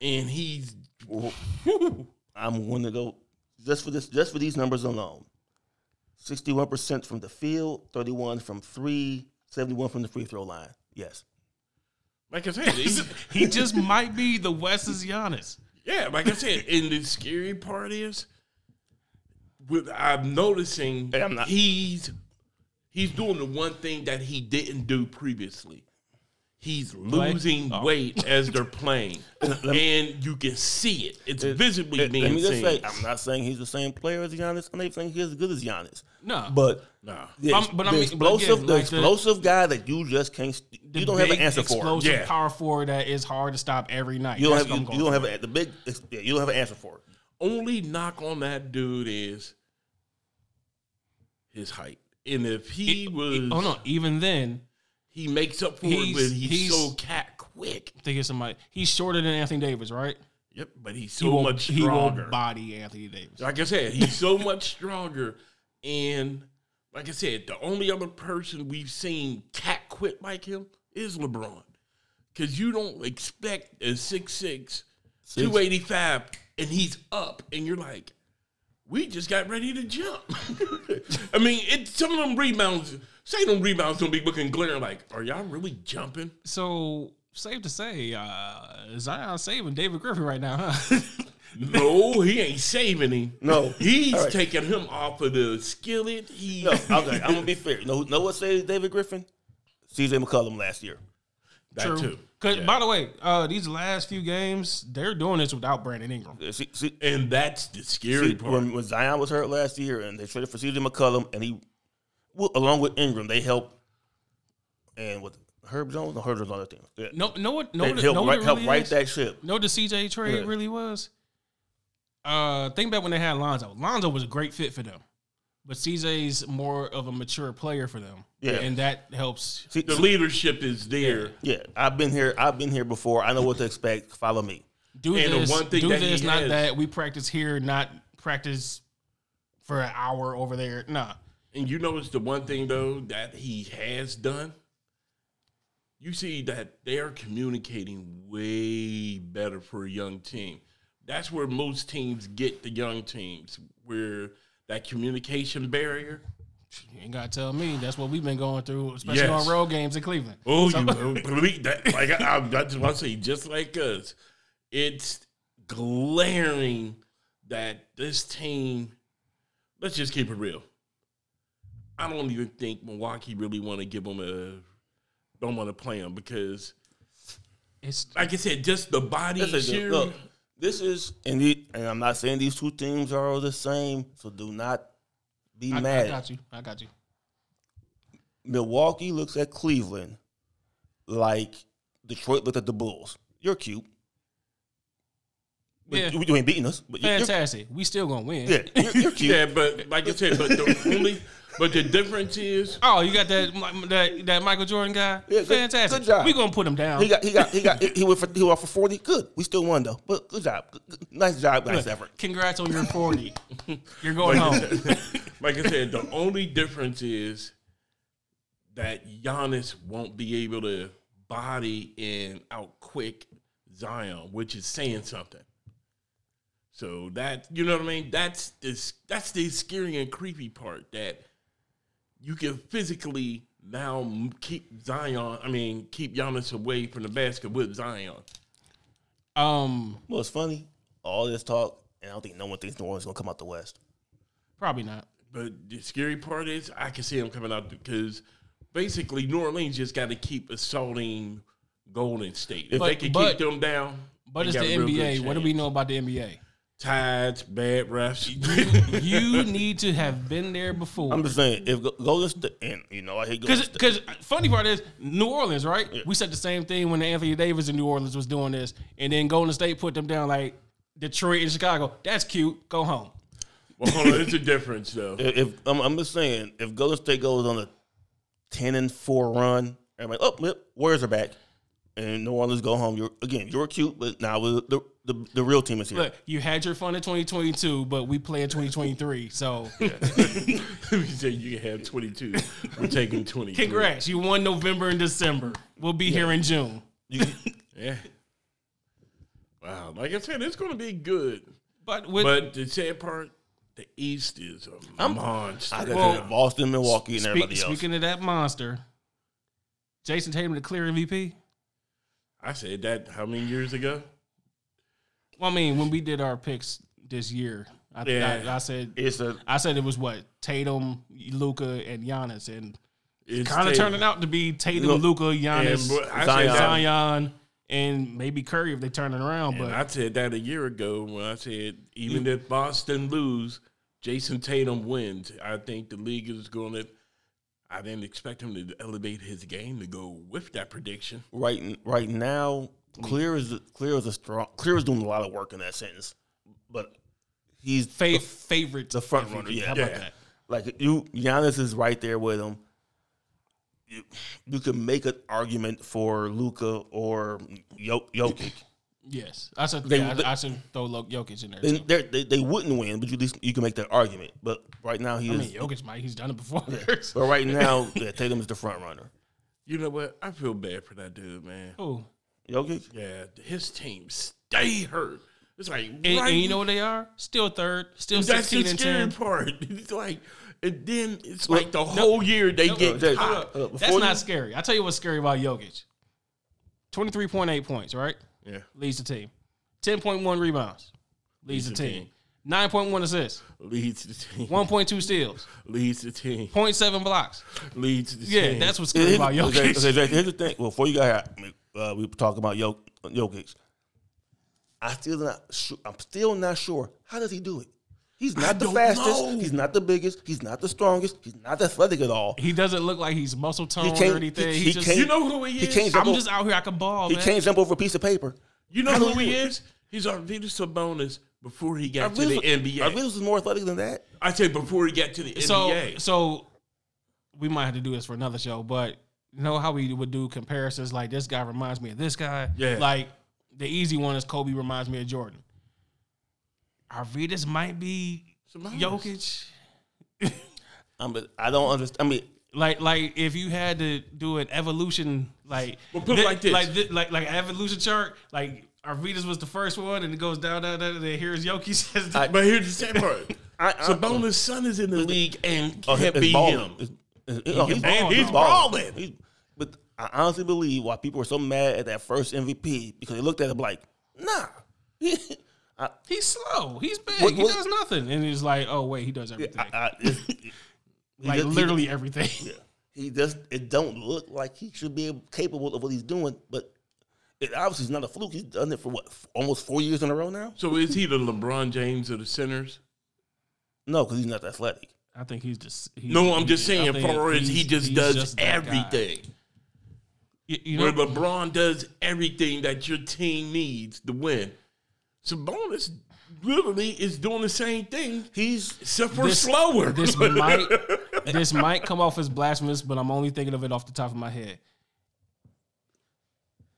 and he's [laughs] I'm going to go just for this, just for these numbers alone. Sixty-one percent from the field, thirty-one from three, 71 from the free throw line. Yes. like I said, he's, [laughs] He just might be the West's Giannis. yeah, like I said. And the scary part is, with I'm noticing Hey, I'm not- he's he's doing the one thing that he didn't do previously. He's losing Oh. weight as they're [laughs] playing, and you can see it. It's visibly Let being me just seen. say, I'm not saying he's the same player as Giannis. I'm not saying he's as good as Giannis. No, But Nah. the, Um, but I the mean- but explosive, again, the like the- explosive guy that you just can't, you don't have an answer for. explosive Yeah. power forward that is hard to stop every night. You don't That's have, you, you don't have a, the big, you don't have an answer for it. Only knock on that dude is his height. And if he was, Oh no! Even then, he makes up for He's- it, but he's, he's- so cat quick. I think it's somebody. He's shorter than Anthony Davis, right? Yep, but he's He so will, much he will stronger. body Anthony Davis. Like I said, he's so much [laughs] stronger. And like I said, the only other person we've seen cat quit like him is LeBron. Because you don't expect a 6'6, 285, and he's up, and you're like, we just got ready to jump. [laughs] I mean, it, some of them rebounds, say them rebounds gonna be looking glaring like, are y'all really jumping? So safe to say, uh, Zion saving David Griffin right now, huh? [laughs] No, he ain't saving him. No. he's All right. taking him off of the skillet. He No, okay, I'm gonna be fair. You know, know what saved David Griffin? C.J. McCollum last year. That True. too. Because Yeah. by the way, uh, these last few games, they're doing this without Brandon Ingram. See, see, and that's the scary see, part. when, when Zion was hurt last year, and they traded for C.J. McCollum, and he, well, along with Ingram, they helped. And with Herb Jones, no, Herb Jones on the team. Yeah. No, no, what, no, they helped no, right, it help really right is? that ship. No, the CJ trade Yeah. really was. Uh, think back when they had Lonzo. Lonzo was a great fit for them, but CJ's more of a mature player for them. Yeah. and that helps. See, the leadership is there. yeah, I've been here. I've been here before. I know what to expect. Follow me. Do And the this, one thing do that this, not has- that. We practice here, not practice for an hour over there. Nah, And you notice the one thing though that he has done. You see that they're communicating way better for a young team. That's where most teams get the young teams, where that communication barrier. you ain't gotta tell me. That's what we've been going through, especially Yes. on road games in Cleveland. Oh, So- you believe [laughs] that? Like I, I, I just want to say, just like us, it's glaring that this team. Let's just keep it real. I don't even think Milwaukee really want to give them a. Don't want to play them because, it's like I said, just the body This is, sheer. look, this is, and, the, and I'm not saying these two teams are all the same, so do not be I, I got you. I got you. Milwaukee looks at Cleveland like Detroit looked at the Bulls. You're cute. But Yeah. you, you ain't beating us. But you're, Fantastic. We still gonna win. yeah, you're, you're [laughs] cute. Yeah, but like I said, but the only, but the difference is Oh, you got that that that Michael Jordan guy? Yeah, good- Fantastic. good job. We gonna put him down. He got, he got, he got, he went for, he went for forty. Good. We still won though. But good job. Good- good- Nice job, nice effort. Congrats on your forty. [laughs] You're going home. [laughs] like I said, the only difference is that Giannis won't be able to body and out quick Zion, which is saying something. So that you know what I mean? That's this that's the scary and creepy part that you can physically now keep Zion. I mean, keep Giannis away from the basket with Zion. Um, Well, it's funny. All this talk, and I don't think no one thinks New Orleans is gonna come out the West. probably not. But the scary part is I can see them coming out because basically New Orleans just got to keep assaulting Golden State. If But- they can but- keep them down, But it's the got a real good NBA. What do we know about the NBA? Tides, bad refs. You need to have been there before. I'm just saying, if Go- Golden State, and you know, I hate Golden Because, State. because funny part is New Orleans, right? We said the same thing when Anthony Davis in New Orleans was doing this, and then Golden State put them down like Detroit and Chicago. That's cute. Go home. well, hold on, it's a difference though. If, if I'm, I'm just saying, if Golden State goes on a ten and four run, everybody, oh, yep, Warriors are back, and New Orleans go home. You're again, you're cute, but now with the, the, the real team is here. Look, you had your fun in 2022, but we play in 2023. So we say [laughs] you can have 22. We're taking 20. congrats. You won November and December. We'll be here in June. You, [laughs] Yeah. Wow. Like I said, it's going to be good. But with But the sad part, the East is a I'm- monster. I got Well, Boston, Milwaukee, and Speak- everybody else. Speaking of that monster, Jayson Tatum the clear MVP. I said that how many years ago? Well, I mean, when we did our picks this year, I, Yeah. I, I said It's a I said it was what Tatum, Luka, and Giannis, and It's kind of turning out to be Tatum, Look, Luka, And Giannis, bro- I Zion. Zion, and maybe Curry if they turn it around. and But I said that a year ago when I said even if Boston lose, Jayson Tatum wins. I think the league is going to. I didn't expect him to elevate his game to go with that prediction. right right now. Clear is clear is a strong. Clear is doing a lot of work in that sentence, but he's fa- favorite the front runner, yeah. How about Yeah. that? like you. Giannis is right there with him. You, you can make an argument for Luka or Jok- Jokic. Yes, I said They- yeah, they- I, I should throw Jokic in there. They, they're- they they wouldn't win, but you at least you can make that argument. But right now he I is. mean, Jokic might he's done it before. [laughs] but right now, yeah, Tatum is the front runner. You know what? I feel bad for that dude, man. Ooh. Jokic, Yeah, his team stay hurt. It's like And, right, and you know what they are? Still third, still that's the and scary ten. part. [laughs] It's like, and then it's Look, like the whole year they no, get Jay, caught. uh, That's not you- scary. I tell you what's scary about Jokic. Twenty three point eight points, right? Yeah, Leads the team. Ten point one rebounds. leads the Leads the team. team. 9.1 assists, Leads the team. 1.2 steals, Leads the team. 0.7 blocks. Leads the Yeah, team. Yeah, that's what's Here's- good about here's- Jokic. here's- Here's the thing. Well, before you got here, uh, we were talking about Jok- Jokic. I still not sure. I'm still not sure. How does he do it? He's not the fastest. know. He's not the biggest. He's not the strongest. He's not athletic at all. He doesn't look like he's muscle toned or anything. he- He, he just, can't- You know who he He is? jump I'm over, just out here. I can ball, He man. can't jump over a piece of paper. You know who he is? He's Arvydas Sabonis before he got to Arvydas- the NBA. Arvydas is more athletic than that. I say before he got to the So, NBA. so we might have to do this for another show, but you know how we would do comparisons like this guy reminds me of this guy? Yeah. Like the easy one is Kobe reminds me of Jordan. Arvydas might be Sabonis. Jokic. [laughs] Um, I mean, I don't understand. I mean, Like, like if you had to do an evolution, like Well, put it thi- like this. like thi- like like an evolution chart, like Arvydas was the first one, and it goes down, down, down, and then here's Jokic. [laughs] as the- But here's the sad part. I, I, [laughs] Sabonis' son is in the league and oh, can't it's be balling. him. It's- it's- oh, he's ball, balling. he's balling. He's- but I honestly believe why people were so mad at that first MVP because they looked at him like, nah. [laughs] I, He's slow. He's big. What- he does nothing, and he's like, oh wait, he does everything. I, I, [laughs] he like just- he- literally everything. He just it don't look like he should be capable of what he's doing, but it obviously is not a fluke. He's done it for what almost four years in a row now. So is he the LeBron James of the centers? No, because he's not athletic. I think he's just. He's, No, I'm just saying, think far as he just does just that guy. Everything. You, you Where know, LeBron does everything that your team needs to win. Sabonis literally is doing the same thing, He's except for this slower. This [laughs] might this might come off as blasphemous, but I'm only thinking of it off the top of my head.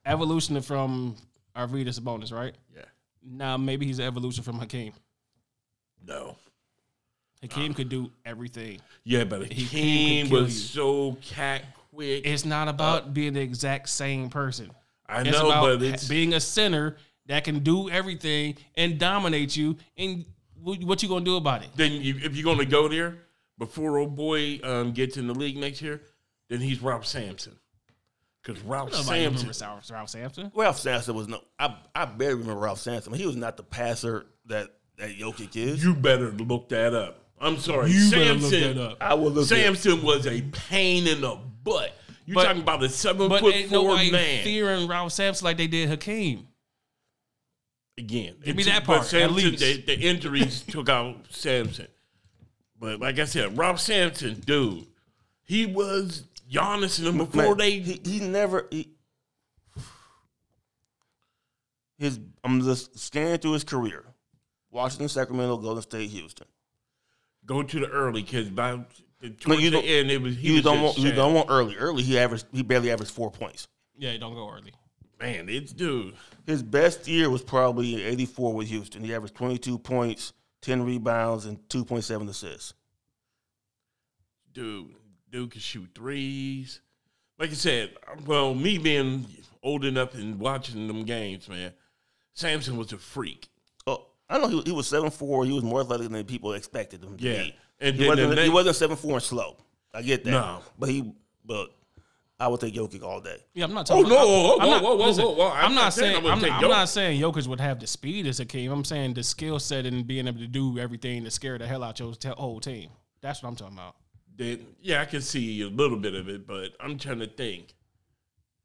Evolution from Arvydas Sabonis, right? yeah. Now maybe he's an evolution from Hakeem. No. Hakeem could do everything. Yeah, but He Hakeem can kill was you. so cat quick. It's not about being the exact same person. I It's know, about but it's being a sinner that can do everything and dominate you. And what you gonna do about it? then you, if you're going to go there before old boy um, gets in the league next year, then he's Rob Sampson. Because Ralph Sampson, remembers Ralph, Ralph Sampson. Ralph Sampson was no. I I barely remember Ralph Sampson. He was not the passer that that Jokic is. you better look that up. I'm sorry, You better Sampson. look that up. I will look. Sampson was a pain in the butt. You But- talking about the seven But foot ain't four nobody man fearing Ralph Sampson like they did Hakeem. again? Give me that but part, at least. The, the injuries [laughs] took out Sampson. But like I said, Ralph Sampson, dude, he was Giannis and them before Man, they. he, he never he, his I'm just scanning through his career. Washington, Sacramento, Golden State, Houston. Go to the early because by the, No, towards you the end it was he You was don't just want you sham. don't want early. Early he averaged he barely averaged four points. Yeah, don't go early. man it's dude His best year was probably eighty four with Houston. He averaged twenty two points, ten rebounds, and two point seven assists. dude dude can shoot threes like I said well me being old enough and watching them games man Sampson was a freak I know he, he was seven four. He was more athletic than people expected him to Yeah. be. And he wasn't he wasn't seven four and slow. I get that. No. but he but I would take Jokic all day. Yeah, I'm not talking. Oh, talking. no, I'm- whoa, I'm not, whoa, whoa, listen, whoa, whoa. I'm, not saying. I I'm, wouldn't I'm not saying Jokic would have the speed as a Hakeem. I'm saying the skill set and being able to do everything to scare the hell out your te- whole team. That's what I'm talking about. That- yeah I can see a little bit of it but I'm trying to think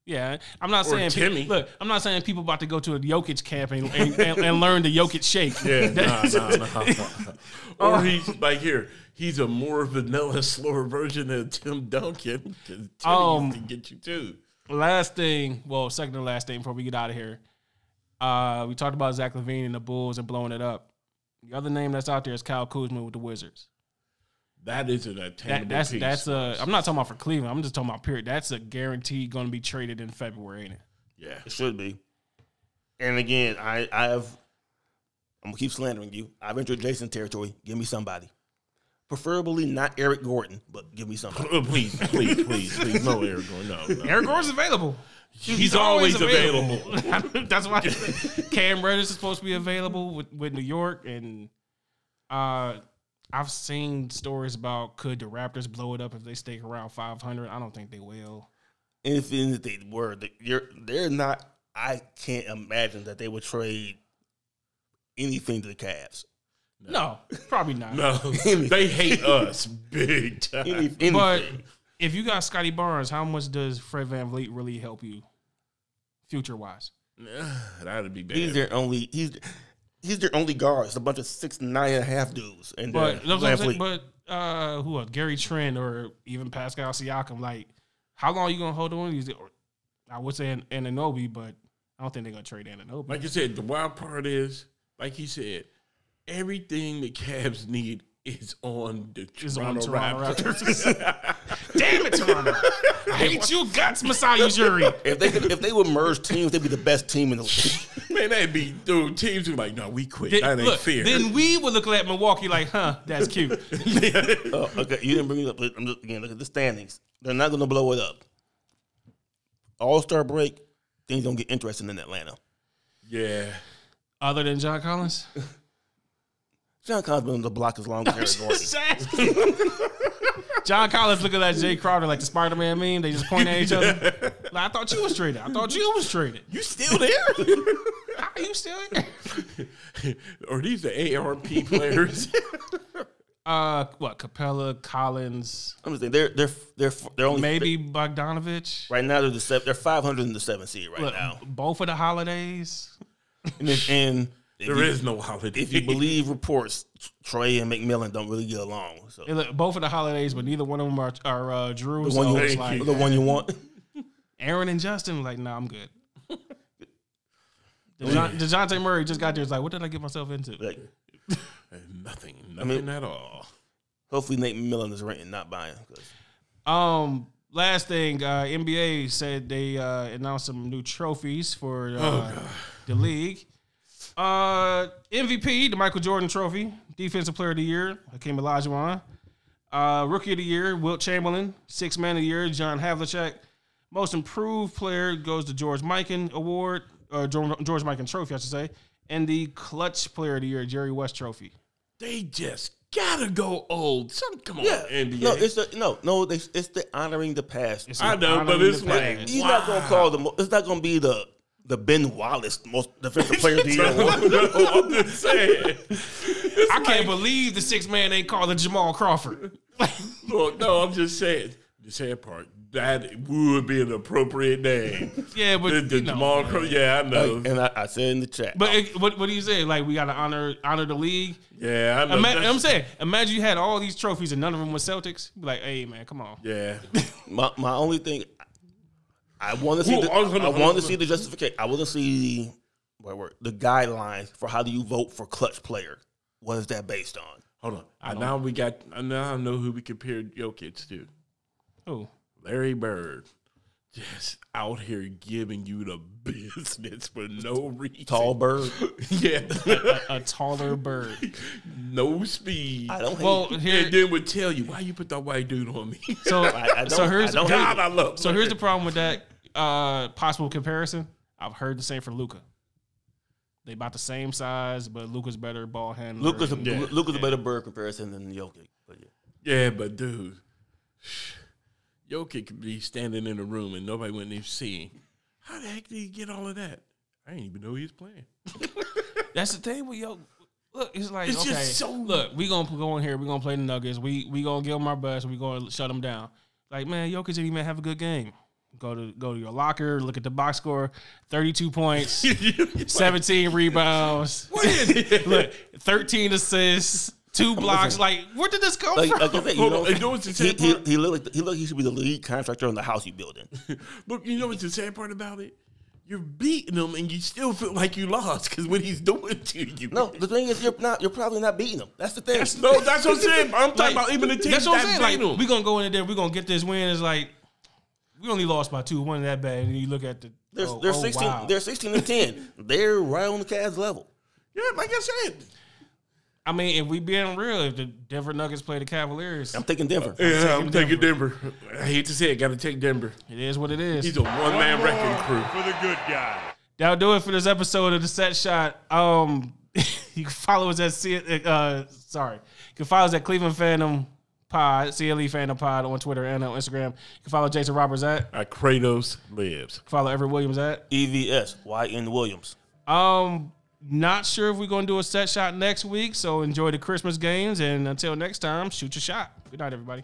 Yeah, I'm not Or saying. Timmy. look, I'm not saying people about to go to a Jokic camp and, and, and, learn the Jokic shake. yeah [laughs] nah, nah, nah. [laughs] or he's like here he's a more vanilla [laughs] slower version of Tim Duncan Tim Um, to get you too Last thing, well, second to last thing before we get out of here. Uh, we talked about Zach LaVine and the Bulls and blowing it up. The other name that's out there is Kyle Kuzma with the Wizards. That is an That, attainable that's piece that's a. I'm not talking about for Cleveland. I'm just talking about period. That's a guarantee going to be traded in February, ain't it? yeah It should be. And again, I I have I'm gonna keep slandering you. I've entered Jason territory. Give me somebody. Preferably not Eric Gordon, but give me somebody. [laughs] Please, please, please, please, no Eric Gordon, no, no. Eric Gordon's available. He's, always, available. [laughs] That's why Cam Reddish is supposed to be available with, with New York, and uh, I've seen stories about could the Raptors blow it up if they stay around 500. I don't think they will. And if if they were, they- you're they're not. I can't imagine that they would trade anything to the Cavs. No, probably not. No, [laughs] [laughs] they hate us big time. Any. But if you got Scottie Barnes, how much does Fred VanVleet really help you future wise? That'd be bad. he's their only. He's he's their only guard. It's a bunch of six nine and a half dudes. And But uh, that's what I'm saying, but uh, who else? Gary Trent or even Pascal Siakam? Like, how long are you gonna hold on? to these? Or, I would say An- Anunoby, but I don't think they're gonna trade Anunoby. like you said, the wild part is, like he said, everything the Cavs need is on the Is on Toronto, Toronto Raptors. [laughs] Damn it, Toronto! I hate you guts, Masai Ujiri. if they could, if they would merge teams, they'd be the best team in the league. [laughs] Man, that'd be dude. Teams would be like, no, we quit. Then, that ain't look, fair. then we would look at Milwaukee like, huh, that's cute. [laughs] Oh, okay, you didn't bring it up. but I'm just, again, look at the standings. They're not going to blow it up. All Star break, things don't get interesting in Atlanta. yeah, Other than John Collins, [laughs] John Collins been on the block as long as [laughs] Eric Gordon. John Collins looking at Jay Crowder like the Spider Man meme. They just point at each other. [laughs] Like, I thought you was traded. I thought you was traded. you still [laughs] there? Are you still here? Or these the ARP players? Uh, what? Capela, Collins, I'm just saying they're they're they're they're only maybe Bogdanovich. right now they're the seven, they're 500 in the seventh seed right Look, now. both of the holidays. And, and there you, is no holiday. if you believe reports, Trae and McMillan don't really get along. So look, both of the holidays, but neither one of them are, are uh, Jrue. the so one you it's Thank like the one you want. [laughs] Aaron and Justin. Like, nah, I'm good. [laughs] DeJoun- Dejounte Murray just got there. It's like, what did I get myself into? Like, [laughs] nothing, nothing mean- at all. hopefully Nate McMillan is renting, not buying. Um, last thing, uh, NBA said they uh, announced some new trophies for uh, the league. Uh, MVP, the Michael Jordan Trophy, Defensive Player of the Year, Hakeem Olajuwon. Uh, Rookie of the Year, Wilt Chamberlain. Six Man of the Year, John Havlicek. Most Improved Player goes to George Mikan Award, or George, George Mikan Trophy, I should say. And the Clutch Player of the Year, Jerry West Trophy. They just gotta go old. Some, come on, Yeah, NBA. no, it's the, no, no. They, it's the honoring the past. It's I know, but it's like- past. You're not gonna call the. mo- It's not gonna be the the Ben Wallace most defensive player of the [laughs] year. award. no, I'm just saying. I can't believe the six man ain't called Jamal Crawford. [laughs] Look, no, I'm just saying. The sad part that would be an appropriate name. yeah, but the, the you know, Jamal Crow, yeah, I know. and I, I said in the chat, But it, what what do you say? Like we got to honor honor the league. yeah, I know. Ima- I'm saying, imagine you had all these trophies and none of them was Celtics. Be like, hey man, come on. yeah, [laughs] my my only thing, I want to see. Who- the, hold on, I hold want to see the justification. I want to see what word the guidelines for how do you vote for clutch player. What is that based on? hold on. I, now we got. I now I know who we compared Jokic to. Oh, Larry Bird. Just out here giving you the business for no [laughs] reason. Tall bird. [laughs] yeah, a taller bird. [laughs] no speed. I don't. Well, it. here, and then would tell you why you put that white dude on me. so I, I so don't- here's I don't God, hate I love. so here's the problem with that uh possible comparison. I've heard the same for Luka. They about the same size, but Luka's better ball handler. Luka's a, and- Yeah. Luka's a better bird comparison than Jokic. But yeah. Yeah, but dude, [sighs] Jokic could be standing in a room and nobody wouldn't even see him. How the heck did he get all of that? I didn't even know he was playing. [laughs] That's the thing with yo. Look, it's like It's okay. just so- look, we gonna go in here. We gonna play the Nuggets. We we gonna give them our best. We gonna shut them down. Like man, Jokic didn't even have a good game. Go to go to your locker. Look at the box score. Thirty two [laughs] points, seventeen rebounds. [laughs] [laughs] look, thirteen assists, two blocks. Like where did this come Like, from? like I said, you know, on, you know what's the he, sad he, part? he looked like he looked he should be the lead contractor on the house you're building. Look, you know what's the sad part about it? You're beating him and you still feel like you lost because what he's doing to you. No, the thing is, you're not. You're probably not beating them. That's the thing. That's, no, that's what I'm saying. I'm talking Like, about even the team That's what I'm that saying. beat Like him. we gonna go in there. We are gonna get this win. It's like we only lost by two. One that bad. And you look at the. They're, oh, they're oh, 16. wow. They're 16 and 10. [laughs] They're right on the Cavs level. yeah, like I said. I mean, if we being real, if the Denver Nuggets play the Cavaliers, I'm taking Denver. Yeah, I'm taking Denver. I hate to say it, got to take Denver. it is what it is. He's a one man wrecking crew. for the good guy. That'll do it for this episode of the Set Shot. Um, [laughs] you can follow us at C- uh, sorry, you can follow us at Cleveland Phantom Pod, CLE Phantom Pod on Twitter and on Instagram. You can follow Jason Roberts at. Uh, Kratos lives. Follow Everett Williams at. EVS, YN Williams. Um, not sure if we're going to do a set shot next week. So enjoy the Christmas games. And until next time, shoot your shot. Good night, everybody.